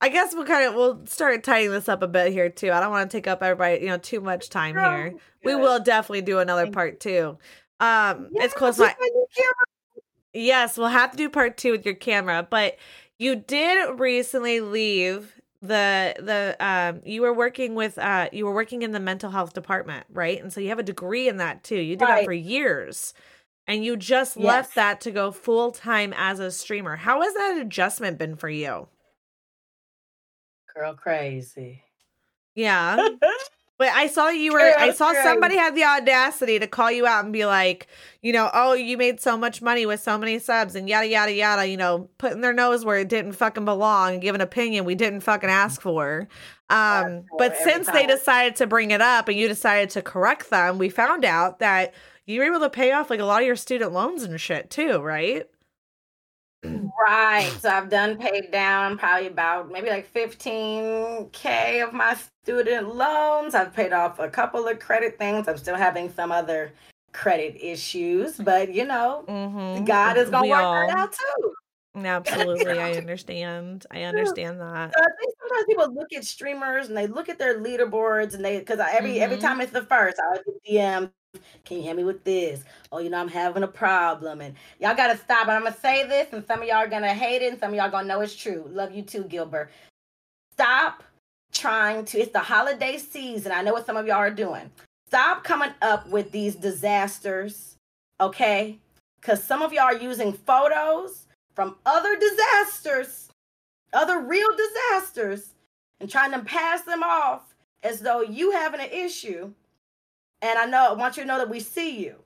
I guess we'll kind of we'll start tying this up a bit here too. I don't want to take up everybody, you know, too much time oh, here. Good. We will definitely do another part two. Um yeah, it's close my Yes, we'll have to do part two with your camera, but you did recently leave the the um you were working with uh you were working in the mental health department, right? And so you have a degree in that too. You did right. that for years. And you just yes. left that to go full time as a streamer. How has that adjustment been for you? Girl crazy. Yeah. But I saw you were I saw somebody had the audacity to call you out and be like, you know, oh, you made so much money with so many subs and yada yada yada, you know, putting their nose where it didn't fucking belong and give an opinion we didn't fucking ask for. Um, but since time. they decided to bring it up and you decided to correct them, we found out that you were able to pay off like a lot of your student loans and shit too, right? Right. So I've done paid down probably about maybe like 15K of my student loans. I've paid off a couple of credit things. I'm still having some other credit issues, but you know, mm-hmm. God is going to work all... that out too. Absolutely. I understand. I understand that. So I think sometimes people look at streamers and they look at their leaderboards and they, because every, mm-hmm. every time it's the first, I DM can you hear me with this? Oh, you know, I'm having a problem. And y'all gotta stop. And I'm gonna say this, and some of y'all are gonna hate it, and some of y'all gonna know it's true. Love you too, Gilbert. Stop trying to, it's the holiday season. I know what some of y'all are doing. Stop coming up with these disasters, okay? Because some of y'all are using photos from other disasters, other real disasters, and trying to pass them off as though you having an issue and I know I want you to know that we see you.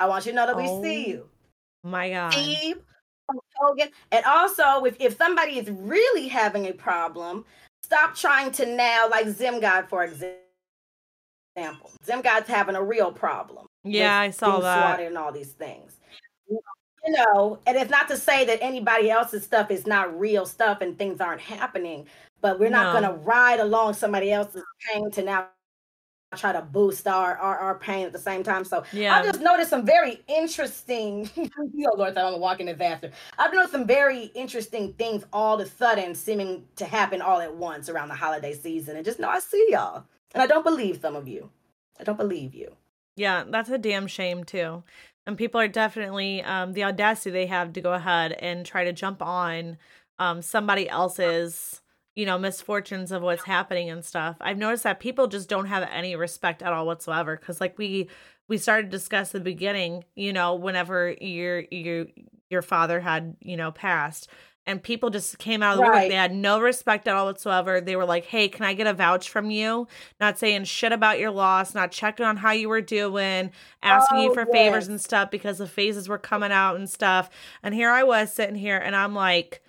I want you to know that we oh, see you. My God. Steve Hogan. And also, if, if somebody is really having a problem, stop trying to now, like Zim God, for example. Zim God's having a real problem. Yeah, I saw that. And all these things. You know, and it's not to say that anybody else's stuff is not real stuff and things aren't happening, but we're not going to ride along somebody else's pain to now try to boost our, our, our pain at the same time. So yeah. I just noticed some very interesting. you know, Lord, I'm a walking disaster. I've noticed some very interesting things all of a sudden seeming to happen all at once around the holiday season, and just know I see y'all, and I don't believe some of you. I don't believe you. Yeah, that's a damn shame too. And people are definitely um, the audacity they have to go ahead and try to jump on um, somebody else's you know misfortunes of what's happening and stuff i've noticed that people just don't have any respect at all whatsoever because like we we started to discuss the beginning you know whenever your your your father had you know passed and people just came out of the right. They had no respect at all whatsoever. They were like, "Hey, can I get a vouch from you?" Not saying shit about your loss, not checking on how you were doing, asking oh, you for yes. favors and stuff because the phases were coming out and stuff. And here I was sitting here, and I'm like,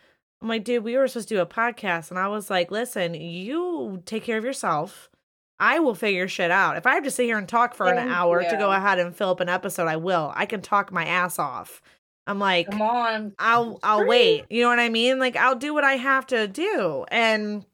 I'm like, dude, we were supposed to do a podcast. And I was like, listen, you take care of yourself. I will figure shit out. If I have to sit here and talk for Thank an hour you. to go ahead and fill up an episode, I will. I can talk my ass off. I'm like, come on, I'll I'll wait. You know what I mean? Like I'll do what I have to do, and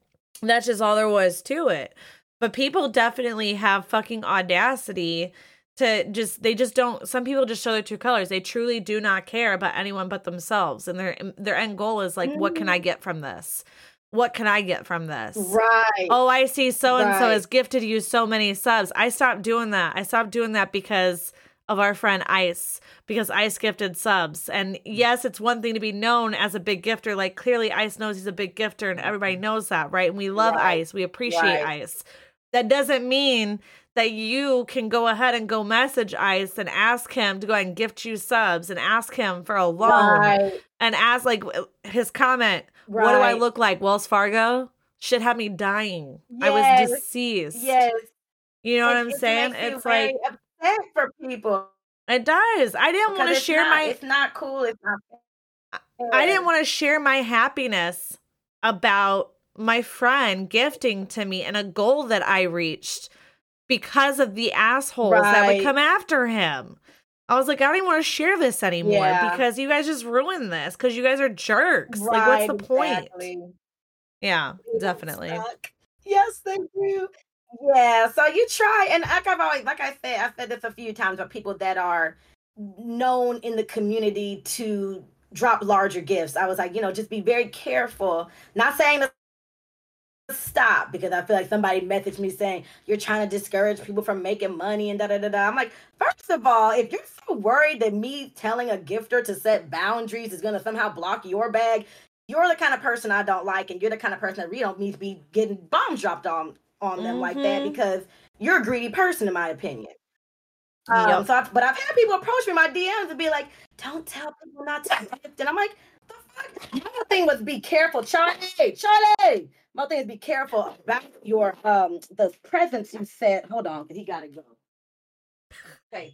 that's just all there was to it. But people definitely have fucking audacity to just they just don't some people just show their true colors. They truly do not care about anyone but themselves. And their their end goal is like mm. what can i mm. get from this? What can i get from this? Right. Oh i see so and so has gifted you so many subs. I stopped doing that. I stopped doing that because of our friend ice because ice gifted subs. And yes it's one thing to be known as a big gifter. Like clearly ice knows he's a big gifter and everybody knows that right? And we love right. ice. We appreciate right. ice. That doesn't mean that you can go ahead and go message Ice and ask him to go ahead and gift you subs and ask him for a loan right. and ask like his comment, right. what do I look like? Wells Fargo? Shit had me dying. Yes. I was deceased. Yes. You know what I'm saying? It's like upset for people. It does. I didn't want to share not, my it's not cool. It's not I didn't want to share my happiness about my friend gifting to me and a goal that I reached because of the assholes right. that would come after him. I was like, I don't even want to share this anymore yeah. because you guys just ruined this because you guys are jerks. Right, like, what's the point? Exactly. Yeah, definitely. Yes, thank you. Yeah, so you try, and like I've always, like I said, I've said this a few times, but people that are known in the community to drop larger gifts. I was like, you know, just be very careful. Not saying that stop because I feel like somebody messaged me saying you're trying to discourage people from making money and da da da da. I'm like, first of all, if you're so worried that me telling a gifter to set boundaries is gonna somehow block your bag, you're the kind of person I don't like, and you're the kind of person that really don't need to be getting bombs dropped on on them mm-hmm. like that mm-hmm. because you're a greedy person, in my opinion. Um, yep. so I, but I've had people approach me my DMs and be like, "Don't tell people not to gift," and I'm like, "The fuck." My thing was be careful, Charlie. Charlie, my thing is be careful about your um the presence you said. Hold on, he gotta go. Okay.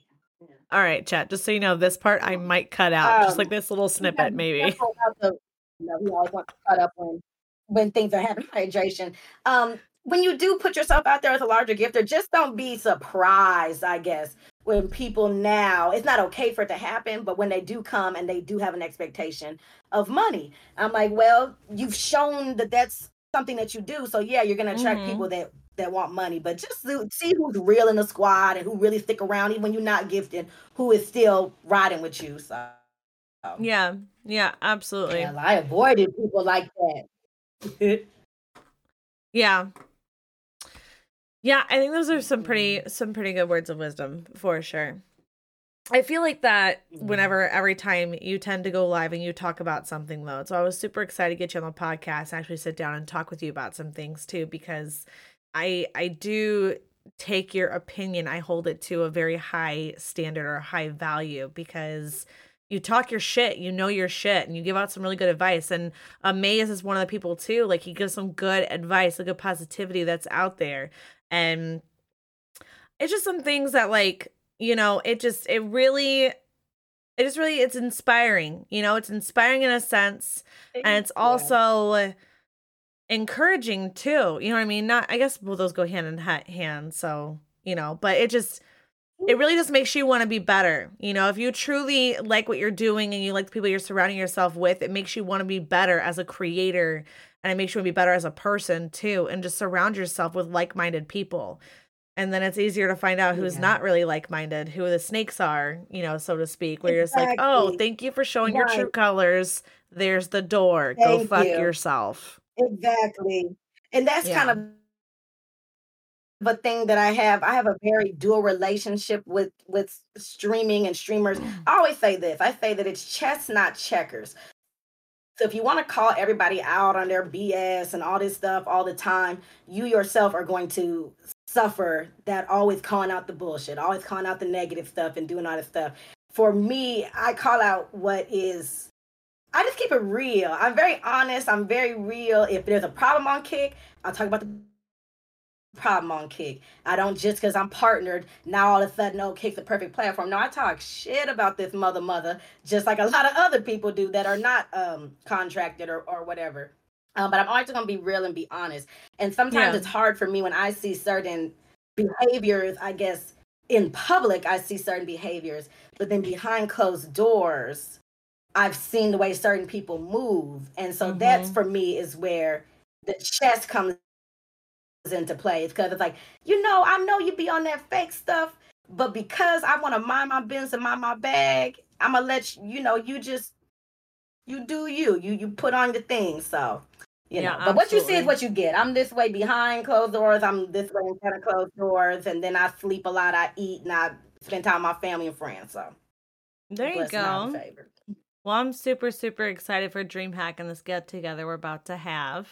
All right, chat. Just so you know, this part I might cut out, um, just like this little snippet, maybe. The, you know, we always want to cut up when when things are having hydration. Um, when you do put yourself out there as a larger gifter, just don't be surprised, I guess, when people now, it's not okay for it to happen, but when they do come and they do have an expectation of money, I'm like, well, you've shown that that's something that you do. So yeah, you're gonna attract mm-hmm. people that that want money, but just see who's real in the squad and who really stick around, even when you're not gifted, who is still riding with you. So yeah, yeah, absolutely. Yeah, I avoided people like that. yeah. Yeah, I think those are some pretty some pretty good words of wisdom for sure. I feel like that mm-hmm. whenever every time you tend to go live and you talk about something though. So I was super excited to get you on the podcast, and actually sit down and talk with you about some things too, because I I do take your opinion, I hold it to a very high standard or high value because you talk your shit, you know your shit, and you give out some really good advice. And uh, Maze is one of the people too. Like he gives some good advice, a good positivity that's out there, and it's just some things that like you know, it just it really it just really it's inspiring. You know, it's inspiring in a sense and it's also encouraging too. You know what I mean? Not I guess well those go hand in hand, so, you know, but it just it really just makes you want to be better. You know, if you truly like what you're doing and you like the people you're surrounding yourself with, it makes you want to be better as a creator and it makes you want to be better as a person too and just surround yourself with like-minded people and then it's easier to find out who's yeah. not really like-minded who the snakes are you know so to speak where exactly. you're just like oh thank you for showing right. your true colors there's the door thank go fuck you. yourself exactly and that's yeah. kind of a thing that I have. I have a very dual relationship with with streaming and streamers. I always say this. I say that it's chess, not checkers. So if you want to call everybody out on their BS and all this stuff all the time, you yourself are going to suffer that always calling out the bullshit, always calling out the negative stuff and doing all this stuff. For me, I call out what is I just keep it real. I'm very honest. I'm very real. If there's a problem on Kick, I'll talk about the problem on Kick. I don't just because I'm partnered now all of a sudden, oh, Kick's the perfect platform. No, I talk shit about this mother mother, just like a lot of other people do that are not um contracted or, or whatever. Um, but I'm always going to be real and be honest. And sometimes yeah. it's hard for me when I see certain behaviors, I guess, in public, I see certain behaviors, but then behind closed doors, I've seen the way certain people move. And so mm-hmm. that's for me is where the chest comes into play. It's because it's like, you know, I know you be on that fake stuff, but because I want to mind my business and mind my bag, I'm gonna let you, you know, you just you do you. You you put on the thing. So you yeah, know, but absolutely. what you see is what you get. I'm this way behind closed doors. I'm this way in front of closed doors, and then I sleep a lot. I eat and I spend time with my family and friends. So there you go. Well, I'm super super excited for DreamHack and this get together we're about to have.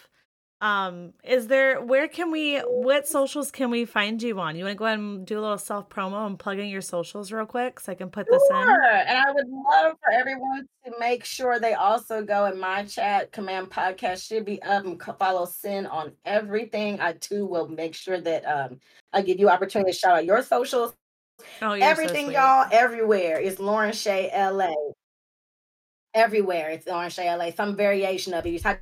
Um, is there where can we what socials can we find you on? You want to go ahead and do a little self promo and plug in your socials real quick so I can put this in? And I would love for everyone to make sure they also go in my chat. Command podcast should be up and follow Sin on everything. I too will make sure that um I give you opportunity to shout out your socials. Oh, everything, so y'all, everywhere is Lauren Shay LA. Everywhere it's Lauren Shay LA. Some variation of it. You type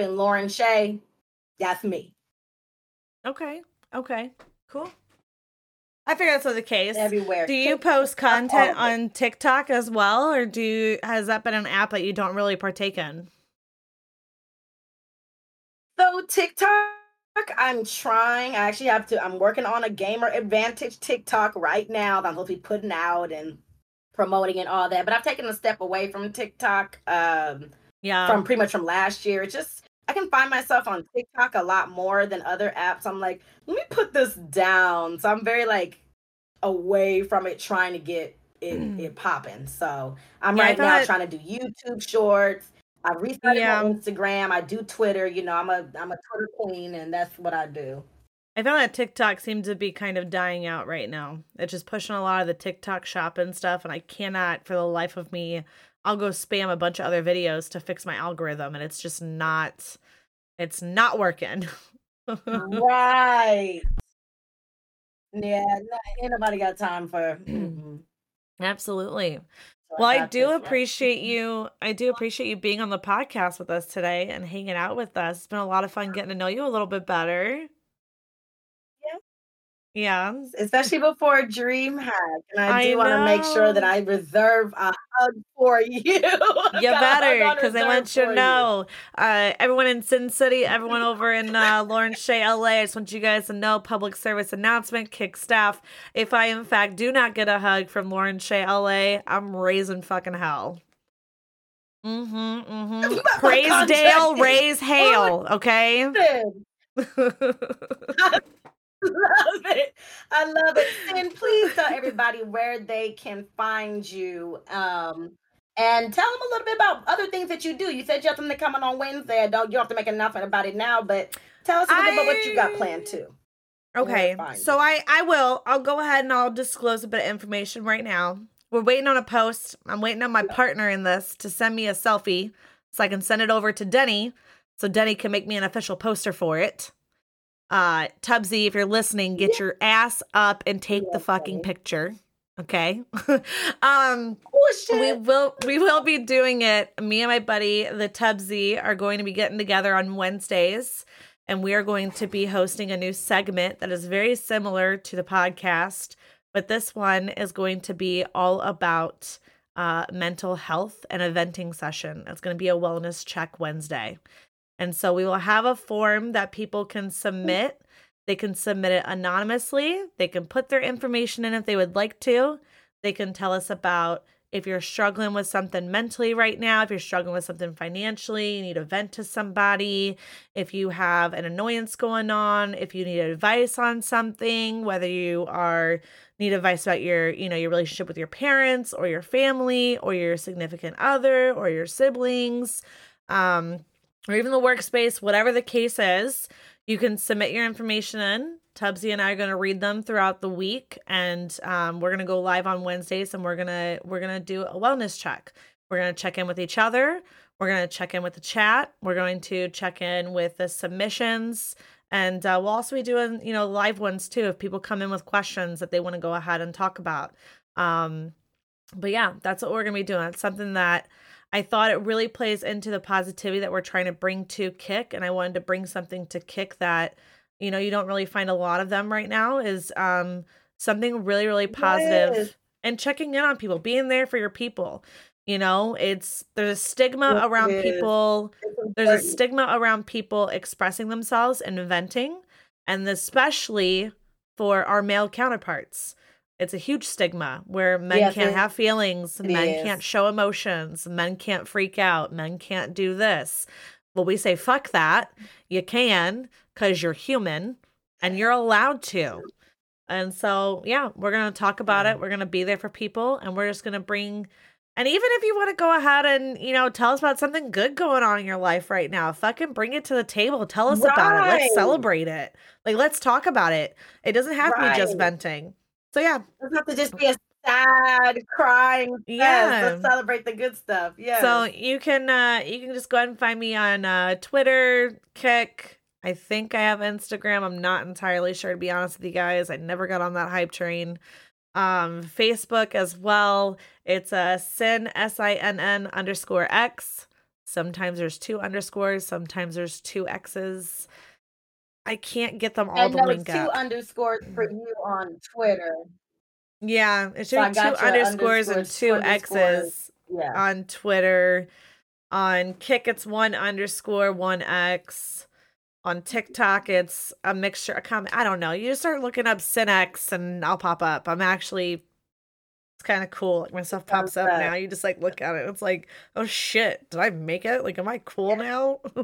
and Lauren Shay, that's me. Okay. Okay. Cool. I figured that's the case. Everywhere. Do you post content on TikTok as well, or do you, has that been an app that you don't really partake in? So TikTok, I'm trying. I actually have to. I'm working on a gamer advantage TikTok right now that I'm supposed to be putting out and promoting and all that. But I've taken a step away from TikTok. Um, yeah. From pretty much from last year. It's just I can find myself on TikTok a lot more than other apps. I'm like, let me put this down. So I'm very like away from it trying to get it, mm. it popping. So I'm yeah, right now trying to do YouTube shorts. I restarted yeah. my Instagram. I do Twitter. You know, I'm a I'm a Twitter queen, and that's what I do. I found that TikTok seems to be kind of dying out right now. It's just pushing a lot of the TikTok shopping stuff, and I cannot, for the life of me, I'll go spam a bunch of other videos to fix my algorithm and it's just not it's not working. right. Yeah, ain't nobody got time for mm-hmm. Absolutely. So well, I, I do appreciate you. I do appreciate you being on the podcast with us today and hanging out with us. It's been a lot of fun getting to know you a little bit better. Yeah. Especially before DreamHack. And I do want to make sure that I reserve a hug for you. you better, because I want you to know. Uh, everyone in Sin City, everyone over in uh, Lauren Shay LA, I just want you guys to know public service announcement, kick staff. If I, in fact, do not get a hug from Lauren Shay LA, I'm raising fucking hell. Mm-hmm. Mm-hmm. Praise Dale, raise hail. Okay. love it. I love it. And please tell everybody where they can find you. Um, and tell them a little bit about other things that you do. You said you have something coming on Wednesday. I don't you don't have to make an announcement about it now, but tell us a little I... bit about what you got planned too. Okay. So I I will. I'll go ahead and I'll disclose a bit of information right now. We're waiting on a post. I'm waiting on my partner in this to send me a selfie so I can send it over to Denny so Denny can make me an official poster for it uh Tubsy, if you're listening, get your ass up and take the fucking picture. Okay. um we will we will be doing it. Me and my buddy, the Tubsy, are going to be getting together on Wednesdays and we are going to be hosting a new segment that is very similar to the podcast, but this one is going to be all about uh, mental health and a venting session. It's going to be a wellness check Wednesday. And so we will have a form that people can submit. They can submit it anonymously. They can put their information in if they would like to. They can tell us about if you're struggling with something mentally right now, if you're struggling with something financially, you need to vent to somebody, if you have an annoyance going on, if you need advice on something, whether you are need advice about your, you know, your relationship with your parents or your family or your significant other or your siblings. Um, or even the workspace, whatever the case is, you can submit your information in. Tubsy and I are going to read them throughout the week, and um, we're going to go live on Wednesdays, and we're gonna we're gonna do a wellness check. We're going to check in with each other. We're going to check in with the chat. We're going to check in with the submissions, and uh, we'll also be doing you know live ones too if people come in with questions that they want to go ahead and talk about. Um, but yeah, that's what we're going to be doing. It's something that I thought it really plays into the positivity that we're trying to bring to Kick, and I wanted to bring something to Kick that you know you don't really find a lot of them right now. Is um something really really positive yes. and checking in on people, being there for your people. You know, it's there's a stigma yes, around people. There's a stigma around people expressing themselves and venting, and especially for our male counterparts it's a huge stigma where men yes, can't have feelings, men is. can't show emotions, men can't freak out, men can't do this. Well, we say, fuck that. You can because you're human and you're allowed to. And so, yeah, we're going to talk about it. We're going to be there for people and we're just going to bring. And even if you want to go ahead and, you know, tell us about something good going on in your life right now, fucking bring it to the table. Tell us right. about it. Let's celebrate it. Like, let's talk about it. It doesn't have right. to be just venting. So yeah, it doesn't have to just be a sad crying. Yeah, let's celebrate the good stuff. Yeah. So you can uh you can just go ahead and find me on uh Twitter, Kick. I think I have Instagram. I'm not entirely sure to be honest with you guys. I never got on that hype train. Um, Facebook as well. It's a uh, sin s i n n underscore x. Sometimes there's two underscores. Sometimes there's two x's. I can't get them all and to link two up. underscores for mm. you on Twitter. Yeah, it should so be two underscores, underscores, and two, X's yeah. on Twitter. On Kick, it's one underscore, one X. On TikTok, it's a mixture. A comment. I don't know. You just start looking up Cinex and I'll pop up. I'm actually, it's kind of cool. Like my stuff pops up now. You just like look at it. It's like, oh shit, did I make it? Like, am I cool now?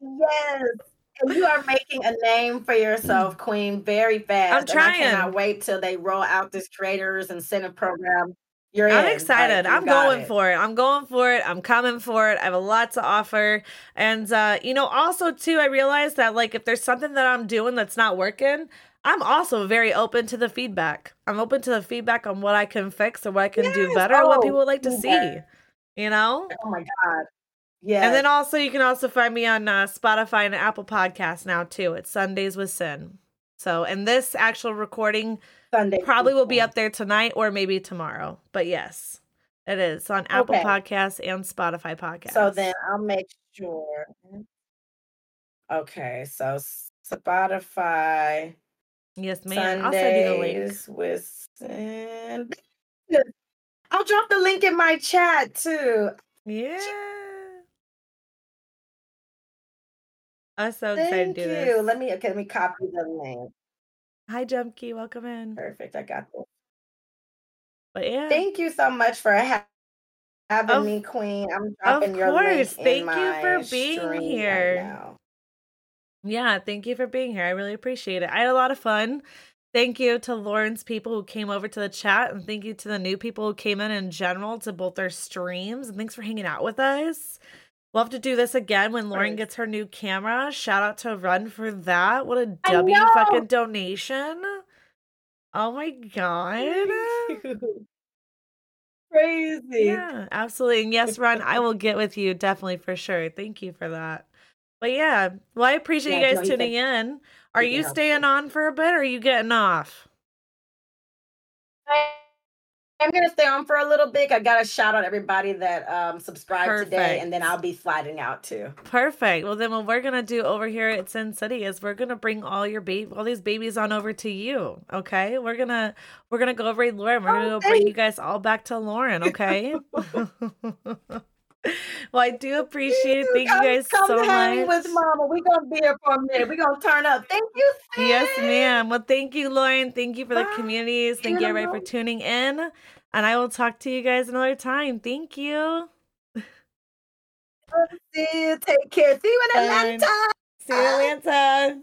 yes you are making a name for yourself, Queen, very fast. I'm trying. And I cannot wait till they roll out this Creators Incentive Program. You're I'm in. excited. Like, I'm going it. for it. I'm going for it. I'm coming for it. I have a lot to offer. And uh, you know, also too, I realized that like if there's something that I'm doing that's not working, I'm also very open to the feedback. I'm open to the feedback on what I can fix or what I can yes. do better, oh, what people would like to see. You know? Oh my God. Yeah. And then also you can also find me on uh, Spotify and Apple Podcasts now too. It's Sundays with Sin. So, and this actual recording Sunday probably will be up there tonight or maybe tomorrow. But yes, it is on Apple okay. Podcasts and Spotify Podcasts. So then I'll make sure. Okay, so Spotify. Yes, ma'am. Sundays I'll send you the link. With Sin. I'll drop the link in my chat too. Yeah. I'm so excited Thank to do you. this. Let me okay, let me copy the link. Hi, Jumpkey. Welcome in. Perfect. I got this. But yeah. Thank you so much for ha- having of, me, Queen. I'm dropping your link. Thank you for being here. Right yeah, thank you for being here. I really appreciate it. I had a lot of fun. Thank you to Lauren's people who came over to the chat, and thank you to the new people who came in in general to both our streams. And thanks for hanging out with us. We'll have to do this again when Lauren gets her new camera. Shout out to Run for that. What a W fucking donation. Oh my god. Crazy. Yeah, absolutely. And yes, Run, I will get with you definitely for sure. Thank you for that. But yeah, well, I appreciate yeah, you guys tuning in. Are you staying on for a bit or are you getting off? I'm gonna stay on for a little bit. I got to shout out everybody that um subscribed Perfect. today, and then I'll be sliding out too. Perfect. Well, then what we're gonna do over here at Sin City is we're gonna bring all your baby, all these babies on over to you. Okay, we're gonna we're gonna go over to Lauren. We're gonna go bring you guys all back to Lauren. Okay. well, I do appreciate it. Thank come, you guys come so hang much. with Mama. We're gonna be here for a minute. We're gonna turn up. Thank you. Sis. Yes, ma'am. Well, thank you, Lauren. Thank you for the communities. Thank you, everybody, for tuning in. And I will talk to you guys another time. Thank you. See you. Take care. See you in Atlanta. See you in Atlanta.